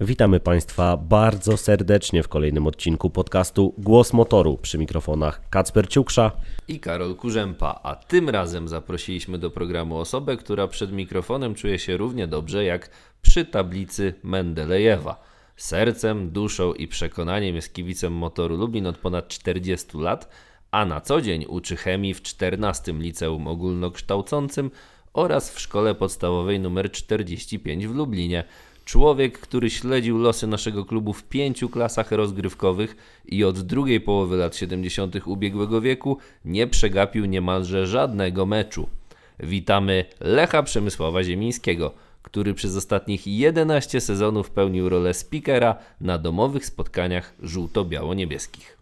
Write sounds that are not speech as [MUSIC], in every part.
Witamy Państwa bardzo serdecznie w kolejnym odcinku podcastu Głos Motoru przy mikrofonach Kacper Ciuksza i Karol Kurzępa, a tym razem zaprosiliśmy do programu osobę, która przed mikrofonem czuje się równie dobrze jak przy tablicy Mendelejewa. Sercem, duszą i przekonaniem jest kibicem motoru Lublin od ponad 40 lat, a na co dzień uczy chemii w 14 liceum ogólnokształcącym oraz w szkole podstawowej nr 45 w Lublinie. Człowiek, który śledził losy naszego klubu w pięciu klasach rozgrywkowych i od drugiej połowy lat 70. ubiegłego wieku nie przegapił niemalże żadnego meczu. Witamy Lecha Przemysława Ziemińskiego, który przez ostatnich 11 sezonów pełnił rolę speakera na domowych spotkaniach żółto-biało-niebieskich.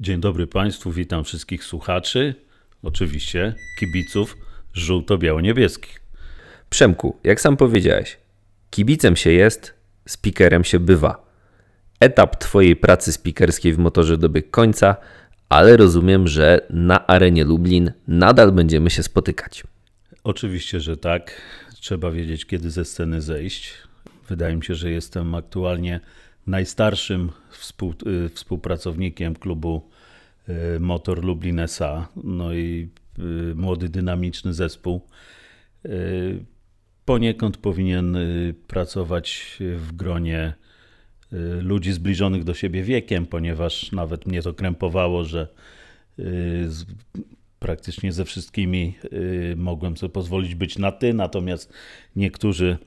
Dzień dobry Państwu, witam wszystkich słuchaczy, oczywiście kibiców żółto-biało-niebieskich. Przemku, jak sam powiedziałeś, Kibicem się jest, speakerem się bywa. Etap Twojej pracy speakerskiej w motorze dobiegł końca, ale rozumiem, że na arenie Lublin nadal będziemy się spotykać. Oczywiście, że tak. Trzeba wiedzieć, kiedy ze sceny zejść. Wydaje mi się, że jestem aktualnie najstarszym współ, y, współpracownikiem klubu y, Motor Lublin SA. No i y, młody, dynamiczny zespół poniekąd powinien y, pracować w gronie y, ludzi zbliżonych do siebie wiekiem, ponieważ nawet mnie to krępowało, że y, praktycznie ze wszystkimi mogłem sobie pozwolić być na ty, natomiast niektórzy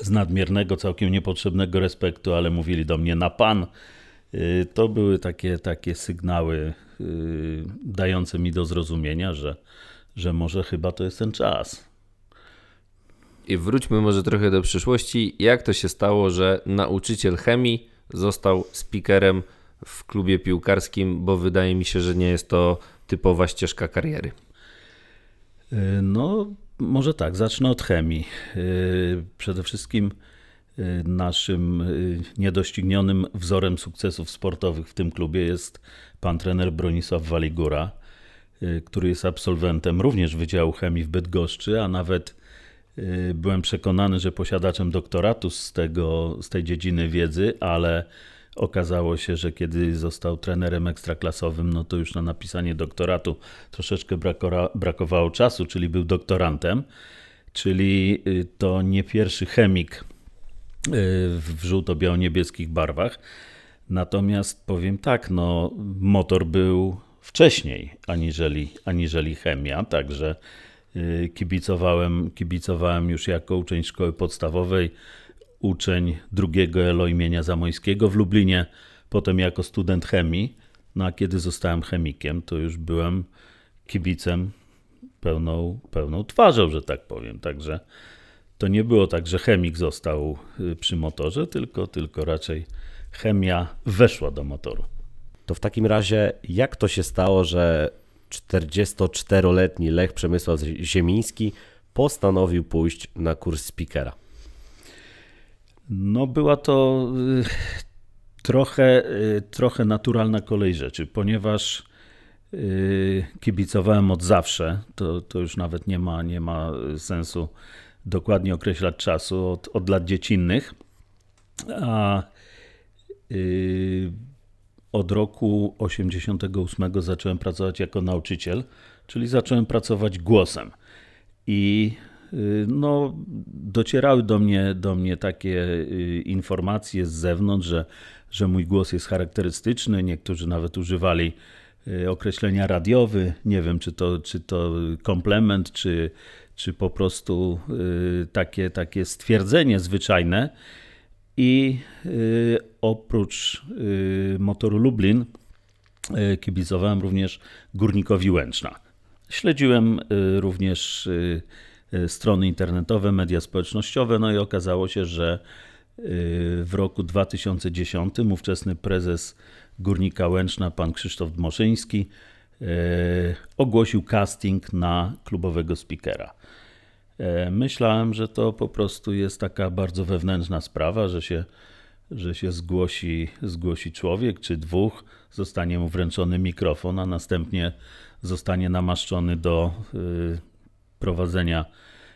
z nadmiernego, całkiem niepotrzebnego respektu, ale mówili do mnie na pan. To były takie, takie sygnały dające mi do zrozumienia, że, że może chyba to jest ten czas. I wróćmy może trochę do przyszłości. Jak to się stało, że nauczyciel chemii został speakerem w klubie piłkarskim, bo wydaje mi się, że nie jest to typowa ścieżka kariery. E, no, może tak, zacznę od chemii. E, przede wszystkim e, naszym niedoścignionym wzorem sukcesów sportowych w tym klubie jest pan trener Bronisław Waligura, który jest absolwentem również Wydziału Chemii w Bydgoszczy, a nawet byłem przekonany, że posiadaczem doktoratu z, tego, z tej dziedziny wiedzy, ale okazało się, że kiedy został trenerem ekstraklasowym, no to już na napisanie doktoratu troszeczkę brakowało czasu, czyli był doktorantem, czyli y, to nie pierwszy chemik y, w żółto-biało-niebieskich barwach. Natomiast powiem tak, no motor był wcześniej aniżeli, aniżeli chemia, także Y, kibicowałem, kibicowałem już jako uczeń szkoły podstawowej, uczeń drugiego ELO imienia Zamojskiego w Lublinie, potem jako student chemii. No a kiedy zostałem chemikiem, to już byłem kibicem pełną, pełną twarzą, że tak powiem. Także to nie było tak, że chemik został y, przy motorze, tylko, tylko raczej chemia weszła do motoru. To w takim razie, jak to się stało, że 44-letni Lech Przemysław Ziemiński postanowił pójść na kurs speakera? No, była to y, trochę, y, trochę naturalna kolej rzeczy, ponieważ y, kibicowałem od zawsze. To, to już nawet nie ma, nie ma sensu dokładnie określać czasu, od, od lat dziecinnych. A od roku 88 zacząłem pracować jako nauczyciel, czyli zacząłem pracować głosem. I y, no, docierały do mnie, do mnie takie y, informacje z zewnątrz, że, że mój głos jest charakterystyczny. Niektórzy nawet używali y, określenia radiowy. Nie wiem, czy to, czy to komplement, czy, czy po prostu takie, takie stwierdzenie zwyczajne. I oprócz y, motoru Lublin y, kibicowałem również Górnikowi Łęczna. Śledziłem również strony internetowe, media społecznościowe, no i okazało się, że w roku 2010 ówczesny prezes Górnika Łęczna, pan Krzysztof Dmoszyński, ogłosił casting na klubowego speakera. E, myślałem, że to po prostu jest taka bardzo wewnętrzna sprawa, że się, że się zgłosi, zgłosi człowiek czy dwóch, zostanie mu wręczony mikrofon, a następnie zostanie namaszczony do y, prowadzenia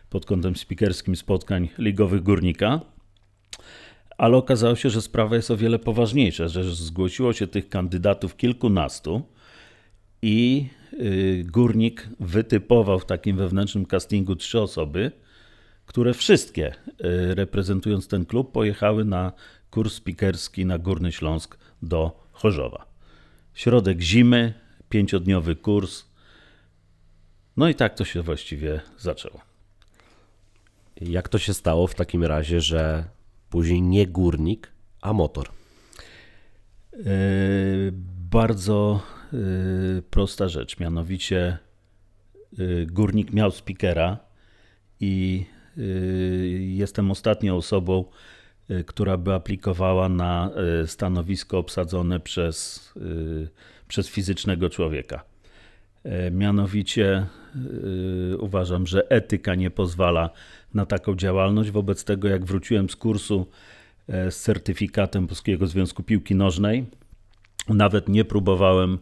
pod kątem spikerskim spotkań ligowych górnika. ale okazało się, że sprawa jest o wiele poważniejsza, że zgłosiło się tych kandydatów kilkunastu i y, górnik wytypował w takim wewnętrznym castingu trzy osoby, które wszystkie, y, reprezentując ten klub, pojechały na kurs spikerski na Górny Śląsk do Chorzowa. Środek zimy, pięciodniowy kurs. No i tak to się właściwie zaczęło. Jak to się stało w takim razie, że później nie górnik, a motor? Yy, bardzo yy, prosta rzecz, mianowicie yy, górnik miał speakera i jestem ostatnią osobą, która by aplikowała na stanowisko obsadzone przez, przez fizycznego człowieka. Mianowicie uważam, że etyka nie pozwala na taką działalność. Wobec tego, jak wróciłem z kursu e, z certyfikatem Polskiego Związku Piłki Nożnej, nawet nie próbowałem e,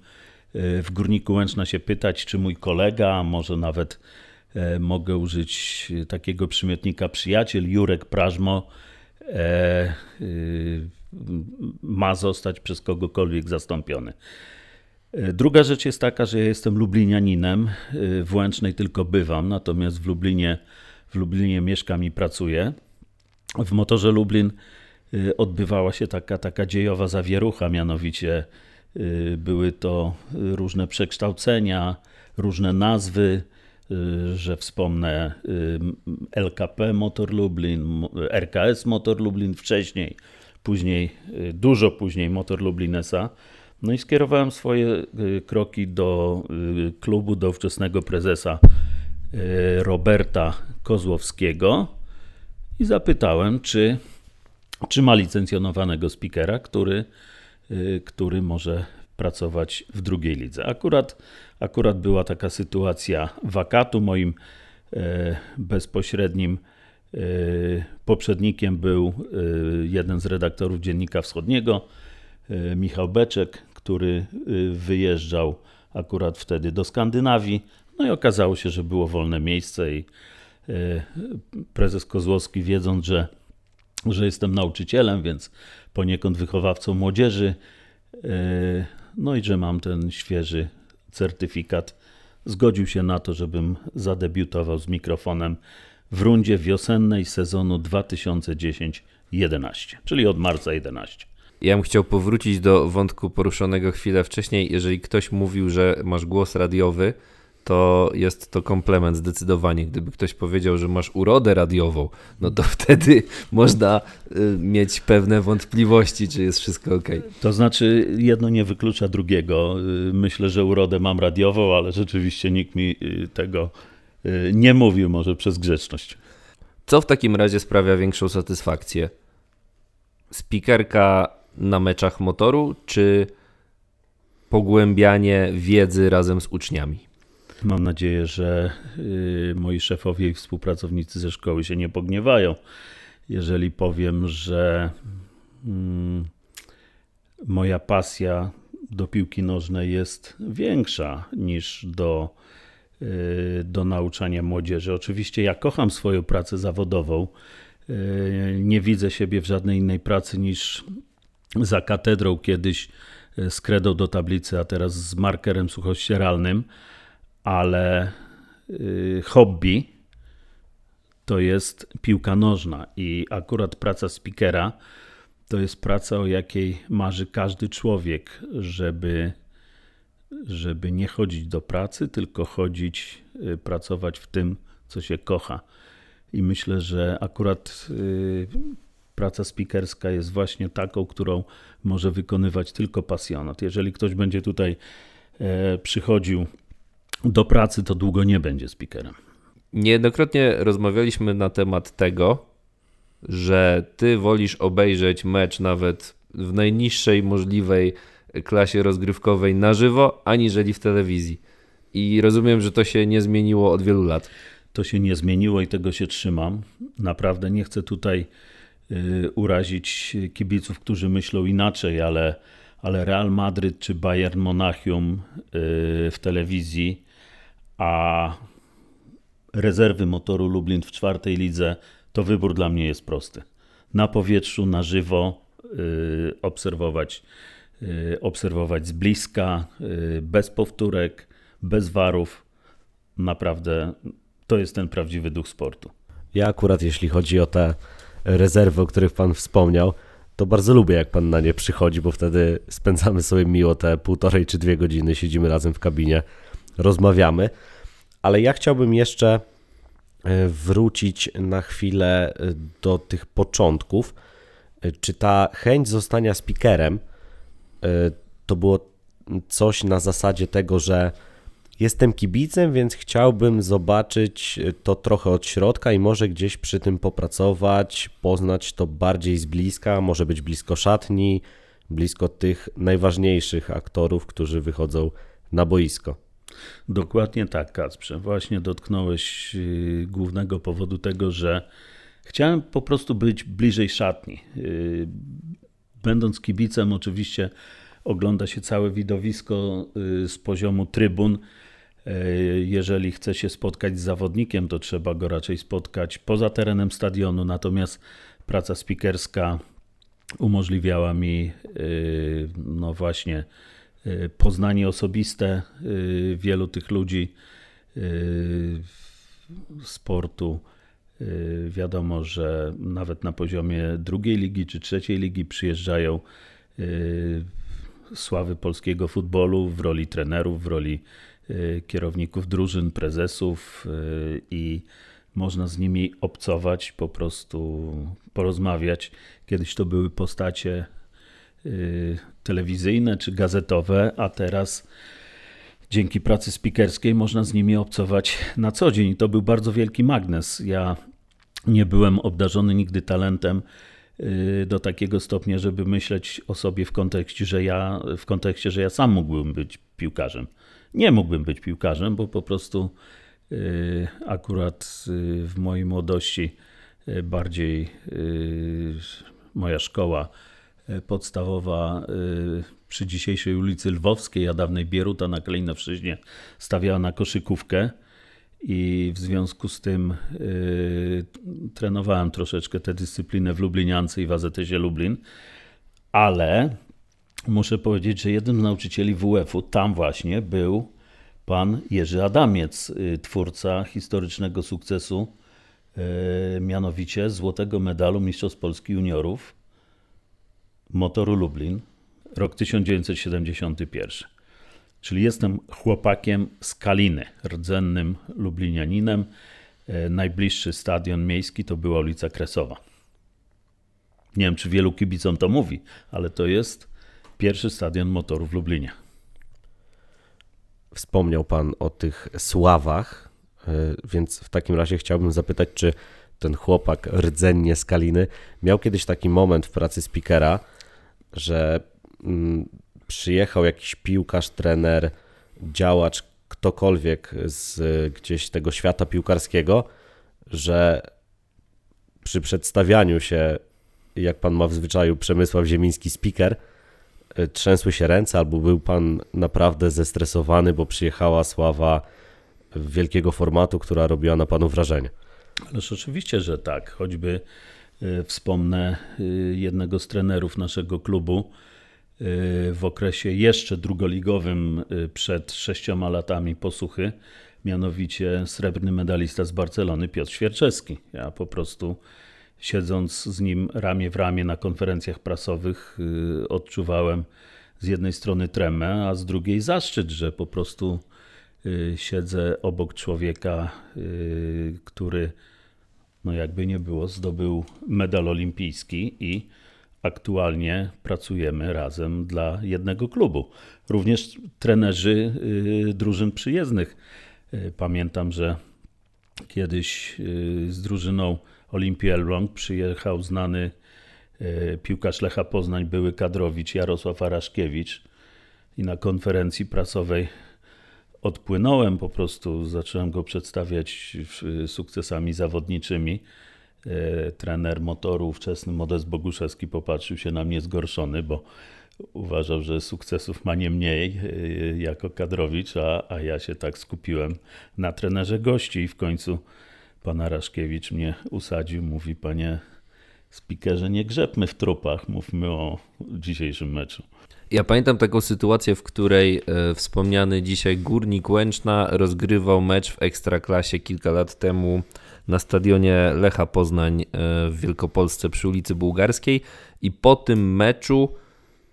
w Górniku Łęczna się pytać, czy mój kolega, a może nawet e, mogę użyć takiego przymiotnika przyjaciel, Jurek Prażmo, ma zostać przez kogokolwiek zastąpiony. Druga rzecz jest taka, że ja jestem lublinianinem, w Łęcznej tylko bywam, natomiast w Lublinie w Lublinie mieszkam i pracuję. W motorze Lublin y, odbywała się taka, taka dziejowa zawierucha, mianowicie y, były to różne przekształcenia, różne nazwy, y, że wspomnę LKP Motor Lublin, RKS Motor Lublin wcześniej, później, dużo później Motor Lublin SA. No i skierowałem swoje kroki do klubu, do ówczesnego prezesa Y, Roberta Kozłowskiego i zapytałem, czy, czy ma licencjonowanego speakera, który, y, który może pracować w drugiej lidze. Akurat, akurat była taka sytuacja wakatu. Moim y, bezpośrednim poprzednikiem był jeden z redaktorów Dziennika Wschodniego, Michał Beczek, który wyjeżdżał akurat wtedy do Skandynawii, no i okazało się, że było wolne miejsce i e, prezes Kozłowski, wiedząc, że, że jestem nauczycielem, więc poniekąd wychowawcą młodzieży, e, no i że mam ten świeży certyfikat, zgodził się na to, żebym zadebiutował z mikrofonem w rundzie wiosennej sezonu 2010-11, czyli od marca 11. Ja bym chciał powrócić do wątku poruszonego chwilę wcześniej. Jeżeli ktoś mówił, że masz głos radiowy, to jest to komplement zdecydowanie. Gdyby ktoś powiedział, że masz urodę radiową, no to [LAUGHS] wtedy można y, mieć pewne wątpliwości, czy jest wszystko ok. To znaczy, jedno nie wyklucza drugiego. Y, myślę, że urodę mam radiową, ale rzeczywiście nikt mi y, tego nie mówił, może przez grzeczność. Co w takim razie sprawia większą satysfakcję? Spikerka na meczach motoru, czy pogłębianie wiedzy razem z uczniami? Mam nadzieję, że y, moi szefowie i współpracownicy ze szkoły się nie pogniewają, jeżeli powiem, że mm, moja pasja do piłki nożnej jest większa niż do, y, do nauczania młodzieży. Oczywiście ja kocham swoją pracę zawodową. Y, nie widzę siebie w żadnej innej pracy niż za katedrą kiedyś z kredą do tablicy, a teraz z markerem suchościeralnym ale y, hobby to jest piłka nożna i akurat praca speakera to jest praca, o jakiej marzy każdy człowiek, żeby, żeby nie chodzić do pracy, tylko chodzić, y, pracować w tym, co się kocha. I myślę, że akurat y, praca speakerska jest właśnie taką, którą może wykonywać tylko pasjonat. Jeżeli ktoś będzie tutaj e, przychodził do pracy, to długo nie będzie speakerem. Niejednokrotnie rozmawialiśmy na temat tego, że ty wolisz obejrzeć mecz nawet w najniższej możliwej klasie rozgrywkowej na żywo, aniżeli w telewizji. I rozumiem, że to się nie zmieniło od wielu lat. To się nie zmieniło i tego się trzymam. Naprawdę nie chcę tutaj y, urazić kibiców, którzy myślą inaczej, ale, ale Real Madryt czy Bayern Monachium y, w telewizji a rezerwy motoru Lublin w czwartej lidze, to wybór dla mnie jest prosty. na powietrzu, na żywo, obserwować, obserwować z bliska, bez powtórek, bez warów. Naprawdę to jest ten prawdziwy duch sportu. Ja akurat, jeśli chodzi o te rezerwy, o których Pan wspomniał, to bardzo lubię, jak Pan na nie przychodzi, bo wtedy spędzamy sobie miło te półtorej czy dwie godziny, siedzimy razem w kabinie, rozmawiamy. Ale ja chciałbym jeszcze e, wrócić na chwilę e, do tych początków. E, czy ta chęć zostania speakerem to było coś na zasadzie tego, że Jestem kibicem, więc chciałbym zobaczyć to trochę od środka i może gdzieś przy tym popracować, poznać to bardziej z bliska, może być blisko szatni, blisko tych najważniejszych aktorów, którzy wychodzą na boisko. Dokładnie tak, Kacprze. Właśnie dotknąłeś y, głównego powodu tego, że chciałem po prostu być bliżej szatni. Y, będąc kibicem, oczywiście ogląda się całe widowisko y, z poziomu trybun. Jeżeli chce się spotkać z zawodnikiem, to trzeba go raczej spotkać poza terenem stadionu. Natomiast praca spikerska umożliwiała mi no właśnie poznanie osobiste wielu tych ludzi sportu. Wiadomo, że nawet na poziomie drugiej ligi czy trzeciej ligi przyjeżdżają sławy polskiego futbolu w roli trenerów, w roli Y, kierowników drużyn, prezesów y, i można z nimi obcować, po prostu porozmawiać. Kiedyś to były postacie y, telewizyjne czy gazetowe, a teraz dzięki pracy spikerskiej można z nimi obcować na co dzień. I to był bardzo wielki magnes. Ja nie byłem obdarzony nigdy talentem do takiego stopnia, żeby myśleć o sobie w kontekście, że ja, w kontekście, że ja sam mógłbym być piłkarzem nie mógłbym być piłkarzem, bo po prostu y, akurat y, w mojej młodości y, bardziej moja szkoła podstawowa przy dzisiejszej ulicy Lwowskiej, a dawnej Bieruta na Klejnowszczyźnie stawiała na koszykówkę i w związku z tym trenowałem troszeczkę tę dyscyplinę w Lubliniance i w AZS-ie Lublin, ale muszę powiedzieć, że jednym z nauczycieli WF-u tam właśnie był pan Jerzy Adamiec, twórca historycznego sukcesu, mianowicie złotego medalu Mistrzostw Polski Juniorów motoru Lublin, rok 1971. Czyli jestem chłopakiem z Kaliny, rdzennym lublinianinem. Y, najbliższy stadion miejski to była ulica Kresowa. Nie wiem, czy wielu kibicom to mówi, ale to jest pierwszy stadion motoru w Lublinie. Wspomniał Pan o tych sławach, e, więc w takim razie chciałbym zapytać, czy ten chłopak rdzennie z Kaliny miał kiedyś taki moment w pracy speakera, że mm, przyjechał jakiś piłkarz, trener, działacz, ktokolwiek z gdzieś tego świata piłkarskiego, że przy przedstawianiu się, jak pan ma w zwyczaju Przemysław Ziemiński speaker, E, trzęsły się ręce, albo był pan naprawdę zestresowany, bo przyjechała sława wielkiego formatu, która robiła na panu wrażenie? Ależ oczywiście, że tak. Choćby wspomnę e, jednego z trenerów naszego klubu w okresie jeszcze drugoligowym przed sześcioma latami posłuchy, mianowicie srebrny medalista z Barcelony Piotr Świerczewski. Ja po prostu siedząc z nim ramię w ramię na konferencjach prasowych, y, odczuwałem z jednej strony tremę, a z drugiej zaszczyt, że po prostu y, siedzę obok człowieka, y, który, no jakby nie było, zdobył medal olimpijski i aktualnie pracujemy razem dla jednego klubu. Również trenerzy drużyn przyjezdnych. Pamiętam, że kiedyś z drużyną Olimpii Elbląg przyjechał znany piłkarz Lecha Poznań, były kadrowicz Jarosław Araszkiewicz i na konferencji prasowej odpłynąłem po prostu, zacząłem go przedstawiać sukcesami zawodniczymi. E, trener motoru, ówczesny Modest Boguszewski popatrzył się na mnie zgorszony, bo uważał, że sukcesów ma nie mniej e, jako kadrowicz, a, a ja się tak skupiłem na trenerze gości i w końcu Pan Araszkiewicz mnie usadził, mówi, panie Spikerze, nie grzebmy w trupach, mówmy o dzisiejszym meczu. Ja pamiętam taką sytuację, w której e, wspomniany dzisiaj Górnik Łęczna rozgrywał mecz w Ekstraklasie kilka lat temu na stadionie Lecha Poznań e, w Wielkopolsce przy ulicy Bułgarskiej i po tym meczu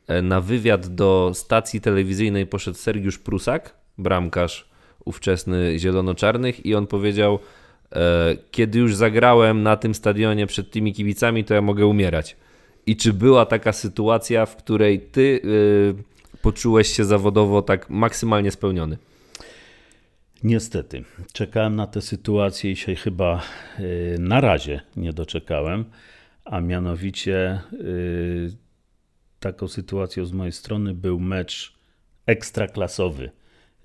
e, na wywiad do stacji telewizyjnej poszedł Sergiusz Prusak, bramkarz ówczesny zielono-czarnych i on powiedział e, kiedy już zagrałem na tym stadionie przed tymi kibicami, to ja mogę umierać. I czy była taka sytuacja, w której ty y, poczułeś się zawodowo tak maksymalnie spełniony? Niestety. Czekałem na tę sytuację i się chyba y, na razie nie doczekałem, a mianowicie y, taką sytuacją z mojej strony był mecz ekstraklasowy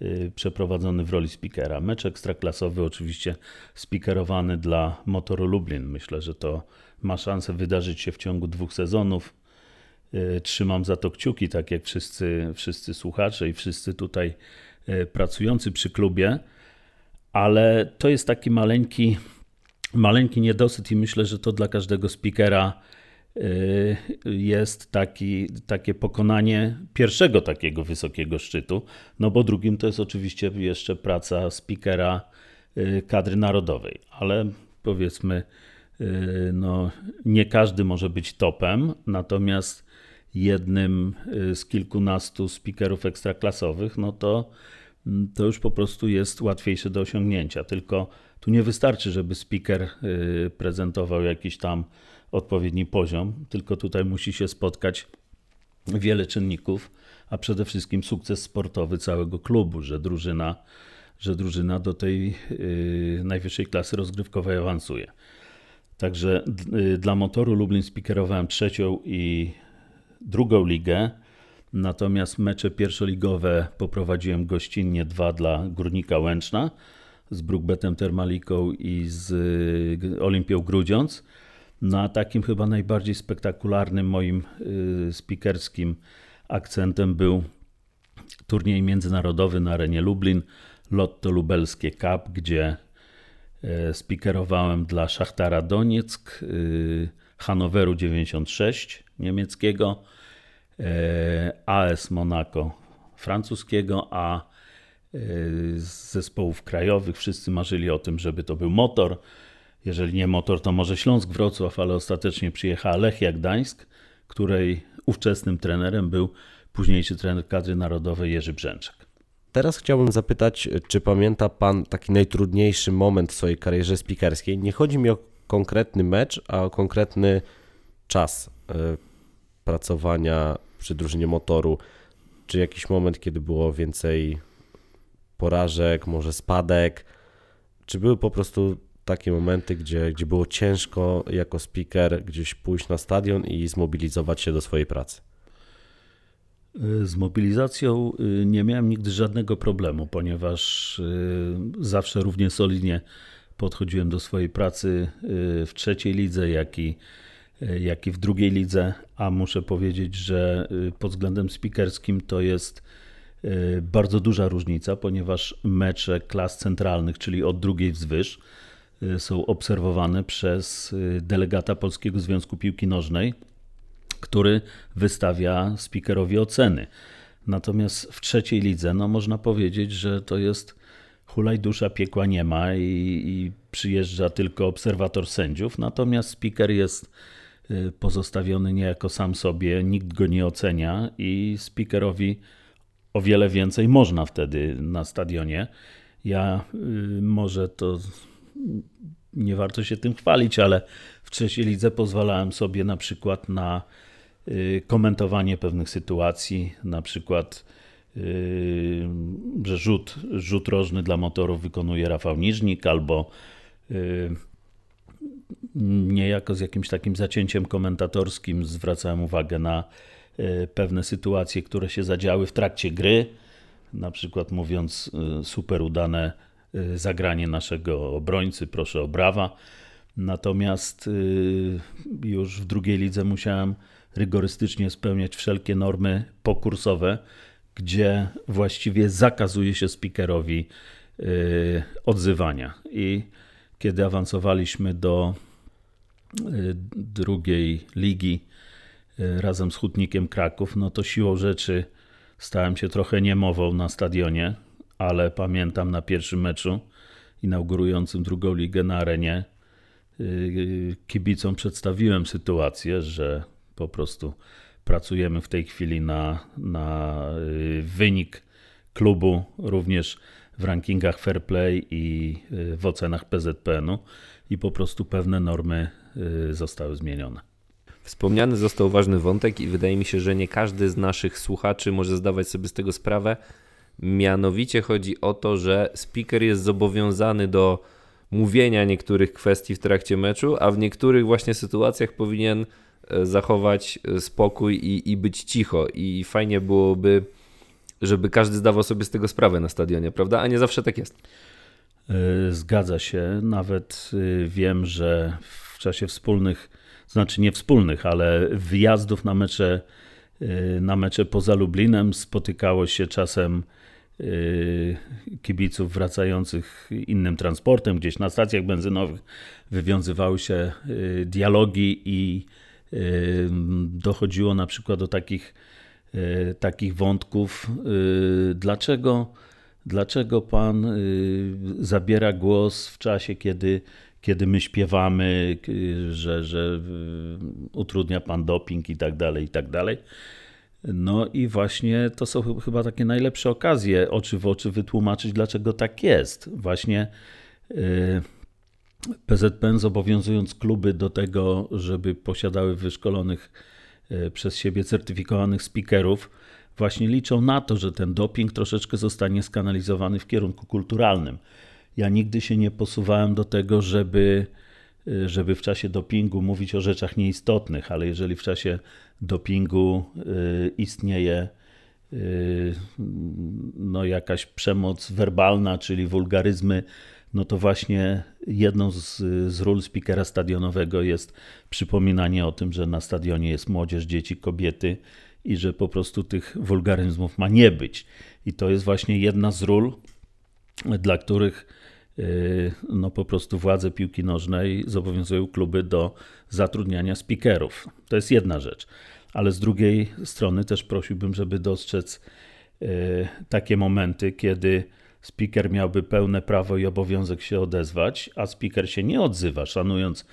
y, przeprowadzony w roli speakera. Mecz ekstraklasowy oczywiście speakerowany dla Motoru Lublin. Myślę, że to ma szansę wydarzyć się w ciągu dwóch sezonów. Trzymam za to kciuki, tak jak wszyscy, wszyscy słuchacze i wszyscy tutaj E, pracujący przy klubie, ale to jest taki maleńki, maleńki niedosyt i myślę, że to dla każdego speakera e, jest taki, takie pokonanie pierwszego takiego wysokiego szczytu, no bo drugim to jest oczywiście jeszcze praca speakera e, kadry narodowej, ale powiedzmy, no, nie każdy może być topem, natomiast jednym z kilkunastu speakerów ekstraklasowych, no to Mm, to już po prostu jest łatwiejsze do osiągnięcia. Tylko tu nie wystarczy, żeby speaker y, prezentował jakiś tam odpowiedni poziom, tylko tutaj musi się spotkać wiele czynników, a przede wszystkim sukces sportowy całego klubu, że drużyna, że drużyna do tej najwyższej klasy rozgrywkowej awansuje. Także yy, dla motoru Lublin speakerowałem trzecią i drugą ligę. Natomiast mecze pierwszoligowe poprowadziłem gościnnie dwa dla Górnika Łęczna z Brookbetem Termaliką i z y, Olimpią Grudziądz. Na takim chyba najbardziej spektakularnym moim y, speakerskim akcentem był turniej międzynarodowy na arenie Lublin, Lotto Lubelskie Cup, gdzie e, speakerowałem dla Szachtara Donieck, y, Hanoweru 96 niemieckiego, E, AS Monaco francuskiego, a e, z zespołów krajowych wszyscy marzyli o tym, żeby to był motor. Jeżeli nie motor, to może Śląsk Wrocław, ale ostatecznie przyjechała Lechia Gdańsk, której ówczesnym trenerem był późniejszy trener kadry narodowej Jerzy Brzęczek. Teraz chciałbym zapytać, czy pamięta Pan taki najtrudniejszy moment w swojej karierze spikerskiej? Nie chodzi mi o konkretny mecz, a o konkretny czas e, pracowania przy drużynie motoru? Czy jakiś moment, kiedy było więcej porażek, może spadek? Czy były po prostu takie momenty, gdzie, gdzie było ciężko jako speaker gdzieś pójść na stadion i zmobilizować się do swojej pracy? Z mobilizacją y, nie miałem nigdy żadnego problemu, ponieważ y, zawsze równie solidnie podchodziłem do swojej pracy y, w trzeciej lidze, jak i jak i w drugiej lidze, a muszę powiedzieć, że pod względem speakerskim to jest bardzo duża różnica, ponieważ mecze klas centralnych, czyli od drugiej wzwyż, są obserwowane przez delegata Polskiego Związku Piłki Nożnej, który wystawia speakerowi oceny. Natomiast w trzeciej lidze, no można powiedzieć, że to jest hulaj dusza, piekła nie ma i, i przyjeżdża tylko obserwator sędziów, natomiast speaker jest Y, pozostawiony niejako sam sobie, nikt go nie ocenia i speakerowi o wiele więcej można wtedy na stadionie. Ja y, może to nie warto się tym chwalić, ale w trzeciej lidze pozwalałem sobie na przykład na komentowanie pewnych sytuacji, na przykład że rzut, rzut rożny dla motorów wykonuje Rafał Niżnik albo niejako z jakimś takim zacięciem komentatorskim zwracałem uwagę na pewne sytuacje, które się zadziały w trakcie gry, na przykład mówiąc super udane zagranie naszego obrońcy, proszę o brawa. Natomiast już w drugiej lidze musiałem rygorystycznie spełniać wszelkie normy pokursowe, gdzie właściwie zakazuje się speakerowi odzywania. I kiedy awansowaliśmy do drugiej ligi razem z Hutnikiem Kraków, no to siłą rzeczy stałem się trochę niemową na stadionie, ale pamiętam na pierwszym meczu inaugurującym drugą ligę na arenie kibicom przedstawiłem sytuację, że po prostu pracujemy w tej chwili na, na wynik klubu, również w rankingach Fair Play i w ocenach PZPN-u i po prostu pewne normy zostały zmienione. Wspomniany został ważny wątek i wydaje mi się, że nie każdy z naszych słuchaczy może zdawać sobie z tego sprawę. Mianowicie chodzi o to, że speaker jest zobowiązany do mówienia niektórych kwestii w trakcie meczu, a w niektórych właśnie sytuacjach powinien zachować e, spokój i, i być cicho. I fajnie byłoby, żeby każdy zdawał sobie z tego sprawę na stadionie, prawda? A nie zawsze tak jest. E, zgadza się. Nawet wiem, że w czasie wspólnych, znaczy nie wspólnych, ale wyjazdów na mecze, na mecze poza Lublinem spotykało się czasem kibiców wracających innym transportem, gdzieś na stacjach benzynowych wywiązywały się dialogi i dochodziło na przykład do takich, takich wątków, dlaczego, dlaczego pan zabiera głos w czasie, kiedy, kiedy my śpiewamy, że, że utrudnia pan doping i tak dalej, i tak dalej. No i właśnie to są chyba takie najlepsze okazje oczy w oczy wytłumaczyć, dlaczego tak jest. Właśnie y, PZPN zobowiązując kluby do tego, żeby posiadały wyszkolonych y, przez siebie certyfikowanych speakerów, właśnie liczą na to, że ten doping troszeczkę zostanie skanalizowany w kierunku kulturalnym. Ja nigdy się nie posuwałem do tego, żeby Y, żeby w czasie dopingu mówić o rzeczach nieistotnych, ale jeżeli w czasie dopingu y, istnieje no, jakaś przemoc werbalna, czyli wulgaryzmy, no to właśnie jedną z, z ról speakera stadionowego jest przypominanie o tym, że na stadionie jest młodzież, dzieci, kobiety i że po prostu tych wulgaryzmów ma nie być. I to jest właśnie jedna z ról, dla których Yy, no po prostu władze piłki nożnej zobowiązują kluby do zatrudniania speakerów. To jest jedna rzecz. Ale z drugiej strony też prosiłbym, żeby dostrzec yy, takie momenty, kiedy speaker miałby pełne prawo i obowiązek się odezwać, a speaker się nie odzywa, szanując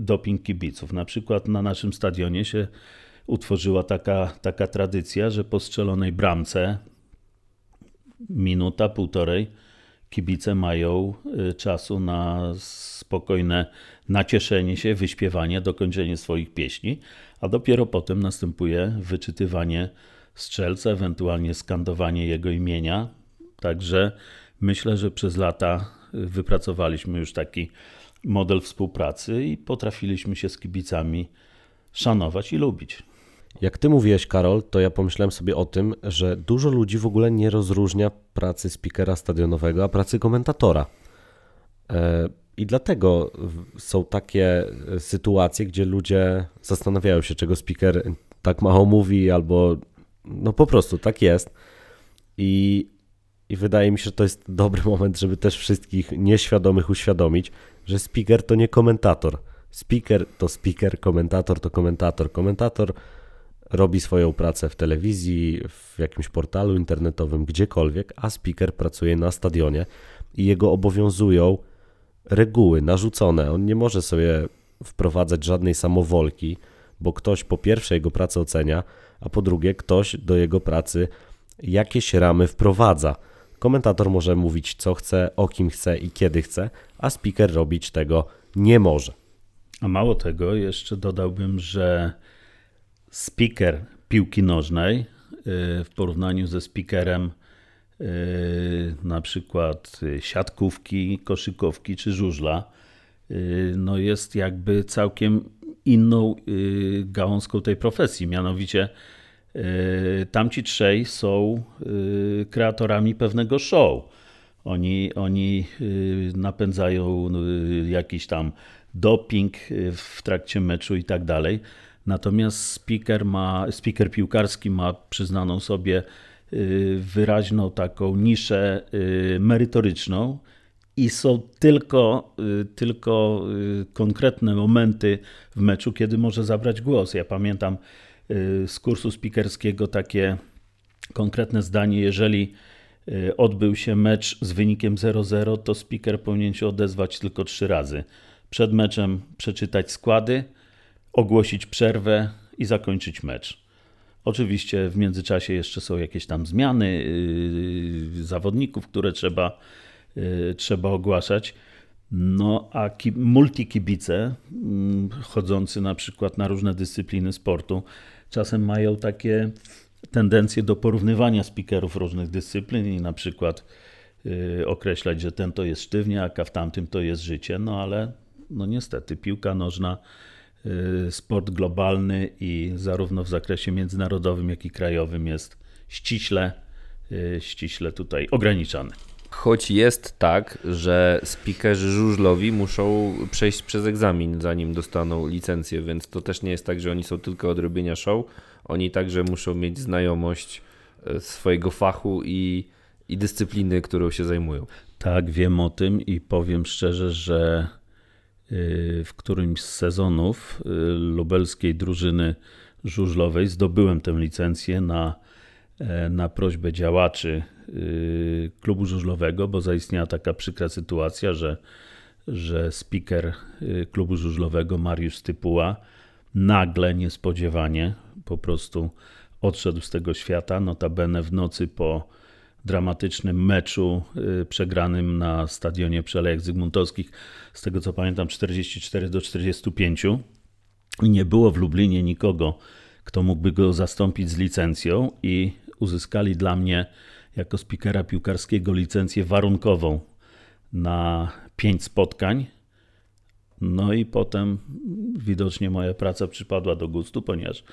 doping kibiców. Na przykład na naszym stadionie się utworzyła taka, taka tradycja, że po strzelonej bramce minuta, półtorej kibice mają y, czasu na spokojne nacieszenie się, wyśpiewanie, dokończenie swoich pieśni, a dopiero potem następuje wyczytywanie strzelca, ewentualnie skandowanie jego imienia. Także myślę, że przez lata wypracowaliśmy już taki model współpracy i potrafiliśmy się z kibicami szanować i lubić. Jak ty mówiłeś, Karol, to ja pomyślałem sobie o tym, że dużo ludzi w ogóle nie rozróżnia pracy speakera stadionowego, a pracy komentatora. E, I dlatego są takie e, sytuacje, gdzie ludzie zastanawiają się, czego speaker tak mało mówi, albo no po prostu tak jest. I, I wydaje mi się, że to jest dobry [LAUGHS] moment, żeby też wszystkich nieświadomych uświadomić, że speaker to nie komentator. Speaker to speaker, komentator to komentator. Komentator robi swoją pracę w telewizji, w jakimś portalu internetowym, gdziekolwiek, a speaker pracuje na stadionie i jego obowiązują reguły narzucone. On nie może sobie wprowadzać żadnej samowolki, bo ktoś po pierwsze jego pracę ocenia, a po drugie ktoś do jego pracy jakieś ramy wprowadza. Komentator może mówić co chce, o kim chce i kiedy chce, a speaker robić tego nie może. A mało tego, jeszcze dodałbym, że speaker piłki nożnej y, w porównaniu ze speakerem y, na przykład siatkówki, koszykówki czy żużla, y, no jest jakby całkiem inną gałązką tej profesji. Mianowicie tamci trzej są kreatorami pewnego show. Oni, oni napędzają jakiś tam doping w trakcie meczu i tak dalej. Natomiast speaker, ma, speaker piłkarski ma przyznaną sobie wyraźną taką niszę merytoryczną i są tylko, tylko konkretne momenty w meczu, kiedy może zabrać głos. Ja pamiętam z kursu spikerskiego takie konkretne zdanie, jeżeli odbył się mecz z wynikiem 0-0, to speaker powinien się odezwać tylko trzy razy. Przed meczem przeczytać składy, ogłosić przerwę i zakończyć mecz. Oczywiście w międzyczasie jeszcze są jakieś tam zmiany zawodników, które trzeba Y, trzeba ogłaszać. No a ki multikibice, mm, chodzący na przykład na różne dyscypliny sportu, czasem mają takie tendencje do porównywania speakerów różnych dyscyplin i na przykład y, określać, że ten to jest sztywniak, a w tamtym to jest życie. No ale no niestety piłka nożna, y, sport globalny i zarówno w zakresie międzynarodowym, jak i krajowym jest ściśle, ściśle tutaj ograniczany. Choć jest tak, że speakerzy żużlowi muszą przejść przez egzamin, zanim dostaną licencję, więc to też nie jest tak, że oni są tylko od robienia show. Oni także muszą mieć znajomość e, swojego fachu i, i dyscypliny, którą się zajmują. Tak, wiem o tym i powiem szczerze, że y, w którymś z sezonów y, lubelskiej drużyny żużlowej zdobyłem tę licencję na, e, na prośbę działaczy klubu żużlowego, bo zaistniała taka przykra sytuacja, że, że speaker y, klubu żużlowego Mariusz Stypuła nagle, niespodziewanie po prostu odszedł z tego świata. Notabene w nocy po dramatycznym meczu y, przegranym na stadionie Przelejek Zygmuntowskich, z tego co pamiętam 44 do 45. I nie było w Lublinie nikogo, kto mógłby go zastąpić z licencją i uzyskali dla mnie jako spikera piłkarskiego licencję warunkową na pięć spotkań. No i potem widocznie moja praca przypadła do gustu, ponieważ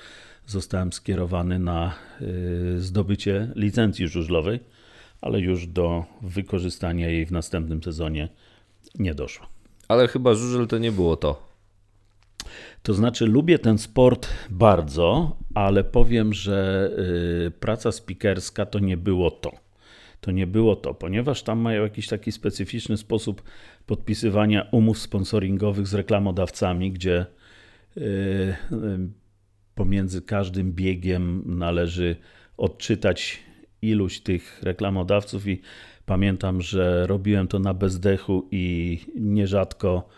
zostałem skierowany na y, zdobycie licencji żużlowej, ale już do wykorzystania jej w następnym sezonie nie doszło. Ale chyba żużel to nie było to. To znaczy, lubię ten sport bardzo, ale powiem, że y, praca spikerska to nie było to. To nie było to, ponieważ tam mają jakiś taki specyficzny sposób podpisywania umów sponsoringowych z reklamodawcami, gdzie y, y, pomiędzy każdym biegiem należy odczytać iluś tych reklamodawców i pamiętam, że robiłem to na bezdechu i nierzadko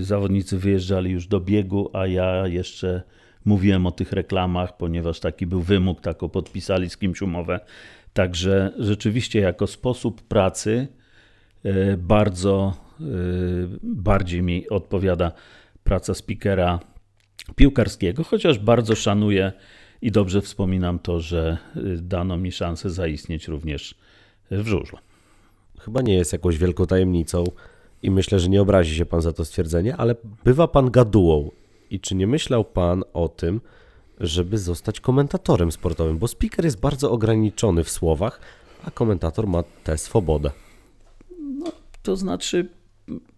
zawodnicy wyjeżdżali już do biegu, a ja jeszcze mówiłem o tych reklamach, ponieważ taki był wymóg, taką podpisali z kimś umowę. Także rzeczywiście jako sposób pracy y, bardzo y, bardziej mi odpowiada praca speakera piłkarskiego, chociaż bardzo szanuję i dobrze wspominam to, że dano mi szansę zaistnieć również w żużlu. Chyba nie jest jakąś wielką tajemnicą, i myślę, że nie obrazi się pan za to stwierdzenie, ale bywa pan gadułą. I czy nie myślał pan o tym, żeby zostać komentatorem sportowym? Bo speaker jest bardzo ograniczony w słowach, a komentator ma tę swobodę. No, to znaczy,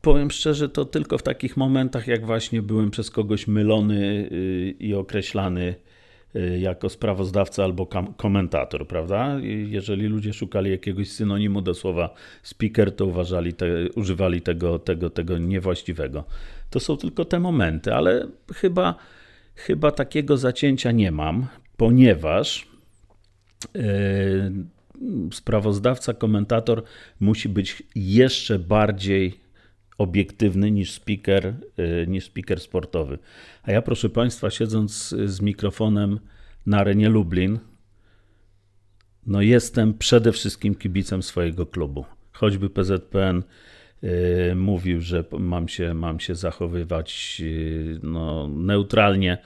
powiem szczerze, to tylko w takich momentach, jak właśnie byłem przez kogoś mylony y, i określany jako sprawozdawca albo komentator, prawda? Jeżeli ludzie szukali jakiegoś synonimu do słowa speaker, to uważali te, używali tego, tego, tego niewłaściwego. To są tylko te momenty, ale chyba, chyba takiego zacięcia nie mam, ponieważ yy, sprawozdawca, komentator musi być jeszcze bardziej obiektywny niż speaker, y, niż speaker sportowy. A ja, proszę Państwa, siedząc z mikrofonem na arenie Lublin, no jestem przede wszystkim kibicem swojego klubu. Choćby PZPN y, mówił, że mam się, mam się zachowywać y, no, neutralnie,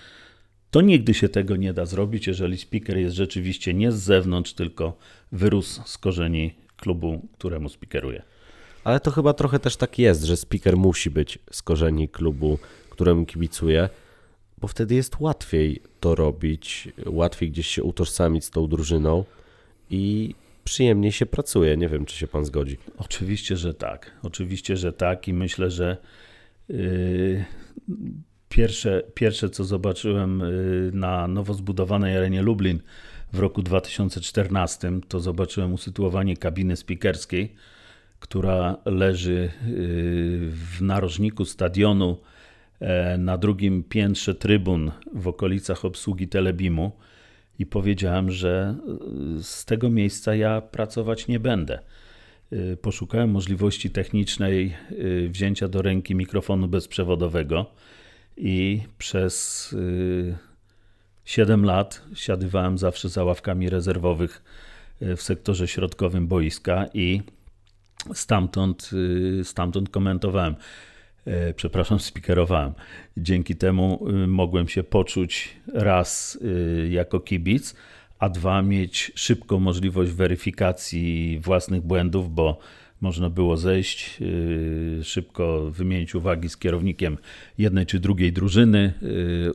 to nigdy się tego nie da zrobić, jeżeli speaker jest rzeczywiście nie z zewnątrz, tylko wyrósł z korzeni klubu, któremu speakeruje. Ale to chyba trochę też tak jest, że speaker musi być z korzeni klubu, któremu kibicuje, bo wtedy jest łatwiej to robić, łatwiej gdzieś się utożsamić z tą drużyną i przyjemniej się pracuje. Nie wiem, czy się pan zgodzi. Oczywiście, że tak. Oczywiście, że tak i myślę, że yy, pierwsze, pierwsze, co zobaczyłem yy, na nowo zbudowanej arenie Lublin w roku 2014, to zobaczyłem usytuowanie kabiny speakerskiej która leży y, w narożniku stadionu e, na drugim piętrze trybun w okolicach obsługi Telebimu i powiedziałem, że y, z tego miejsca ja pracować nie będę. Y, poszukałem możliwości technicznej wzięcia do ręki mikrofonu bezprzewodowego i przez 7 lat siadywałem zawsze za ławkami rezerwowych w sektorze środkowym boiska i stamtąd, y, stamtąd komentowałem. E, przepraszam, [LAUGHS] speakerowałem. Dzięki temu y, mogłem się poczuć raz y, jako kibic, a dwa mieć szybką możliwość weryfikacji własnych błędów, bo można było zejść, szybko wymienić uwagi z kierownikiem jednej czy drugiej drużyny,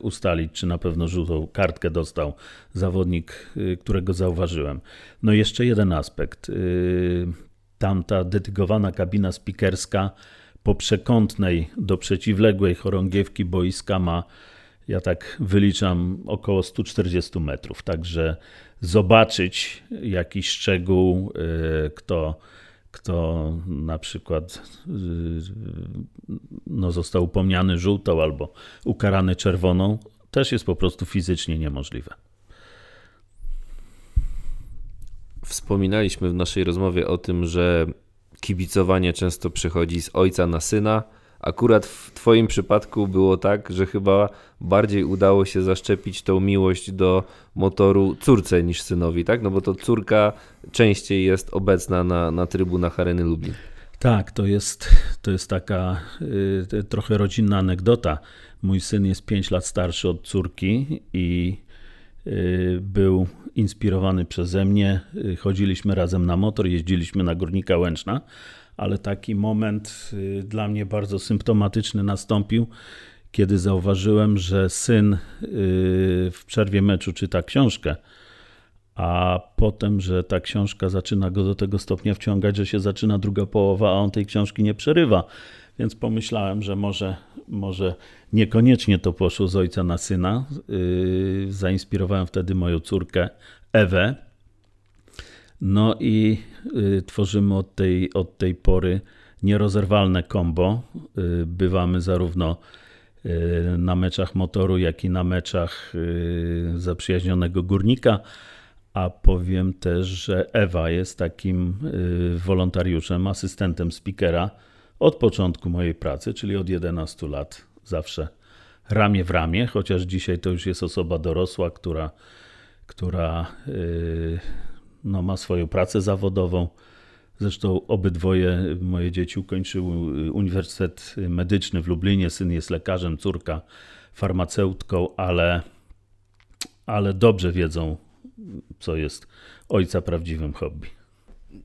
ustalić, czy na pewno żółtą kartkę dostał zawodnik, którego zauważyłem. No i jeszcze jeden aspekt tamta dedykowana kabina spikerska po przekątnej do przeciwległej chorągiewki boiska ma, ja tak wyliczam, około 140 metrów. Także zobaczyć jakiś szczegół, y, kto, kto na przykład y, no, został upomniany żółtą albo ukarany czerwoną, też jest po prostu fizycznie niemożliwe. Wspominaliśmy w naszej rozmowie o tym, że kibicowanie często przychodzi z ojca na syna. Akurat w Twoim przypadku było tak, że chyba bardziej udało się zaszczepić tą miłość do motoru córce niż synowi, tak? No bo to córka częściej jest obecna na, na trybunach Areny Lublin. Tak, to jest, to jest taka y, trochę rodzinna anegdota. Mój syn jest 5 lat starszy od córki i był inspirowany przeze mnie. Y, chodziliśmy razem na motor, jeździliśmy na Górnika Łęczna, ale taki moment y, dla mnie bardzo symptomatyczny nastąpił, kiedy zauważyłem, że syn y, w przerwie meczu czyta książkę, a potem, że ta książka zaczyna go do tego stopnia wciągać, że się zaczyna druga połowa, a on tej książki nie przerywa. Więc pomyślałem, że może, może niekoniecznie to poszło z ojca na syna. Yy, zainspirowałem wtedy moją córkę Ewę. No i yy, tworzymy od tej, od tej pory nierozerwalne kombo. Yy, bywamy zarówno na meczach motoru, jak i na meczach zaprzyjaźnionego górnika. A powiem też, że Ewa jest takim wolontariuszem, asystentem speakera od początku mojej pracy, czyli od 11 lat, zawsze ramię w ramię, chociaż dzisiaj to już jest osoba dorosła, która, która yy, no, ma swoją pracę zawodową. Zresztą obydwoje moje dzieci ukończyły Uniwersytet Medyczny w Lublinie. Syn jest lekarzem, córka farmaceutką, ale, ale dobrze wiedzą, co jest ojca prawdziwym hobby.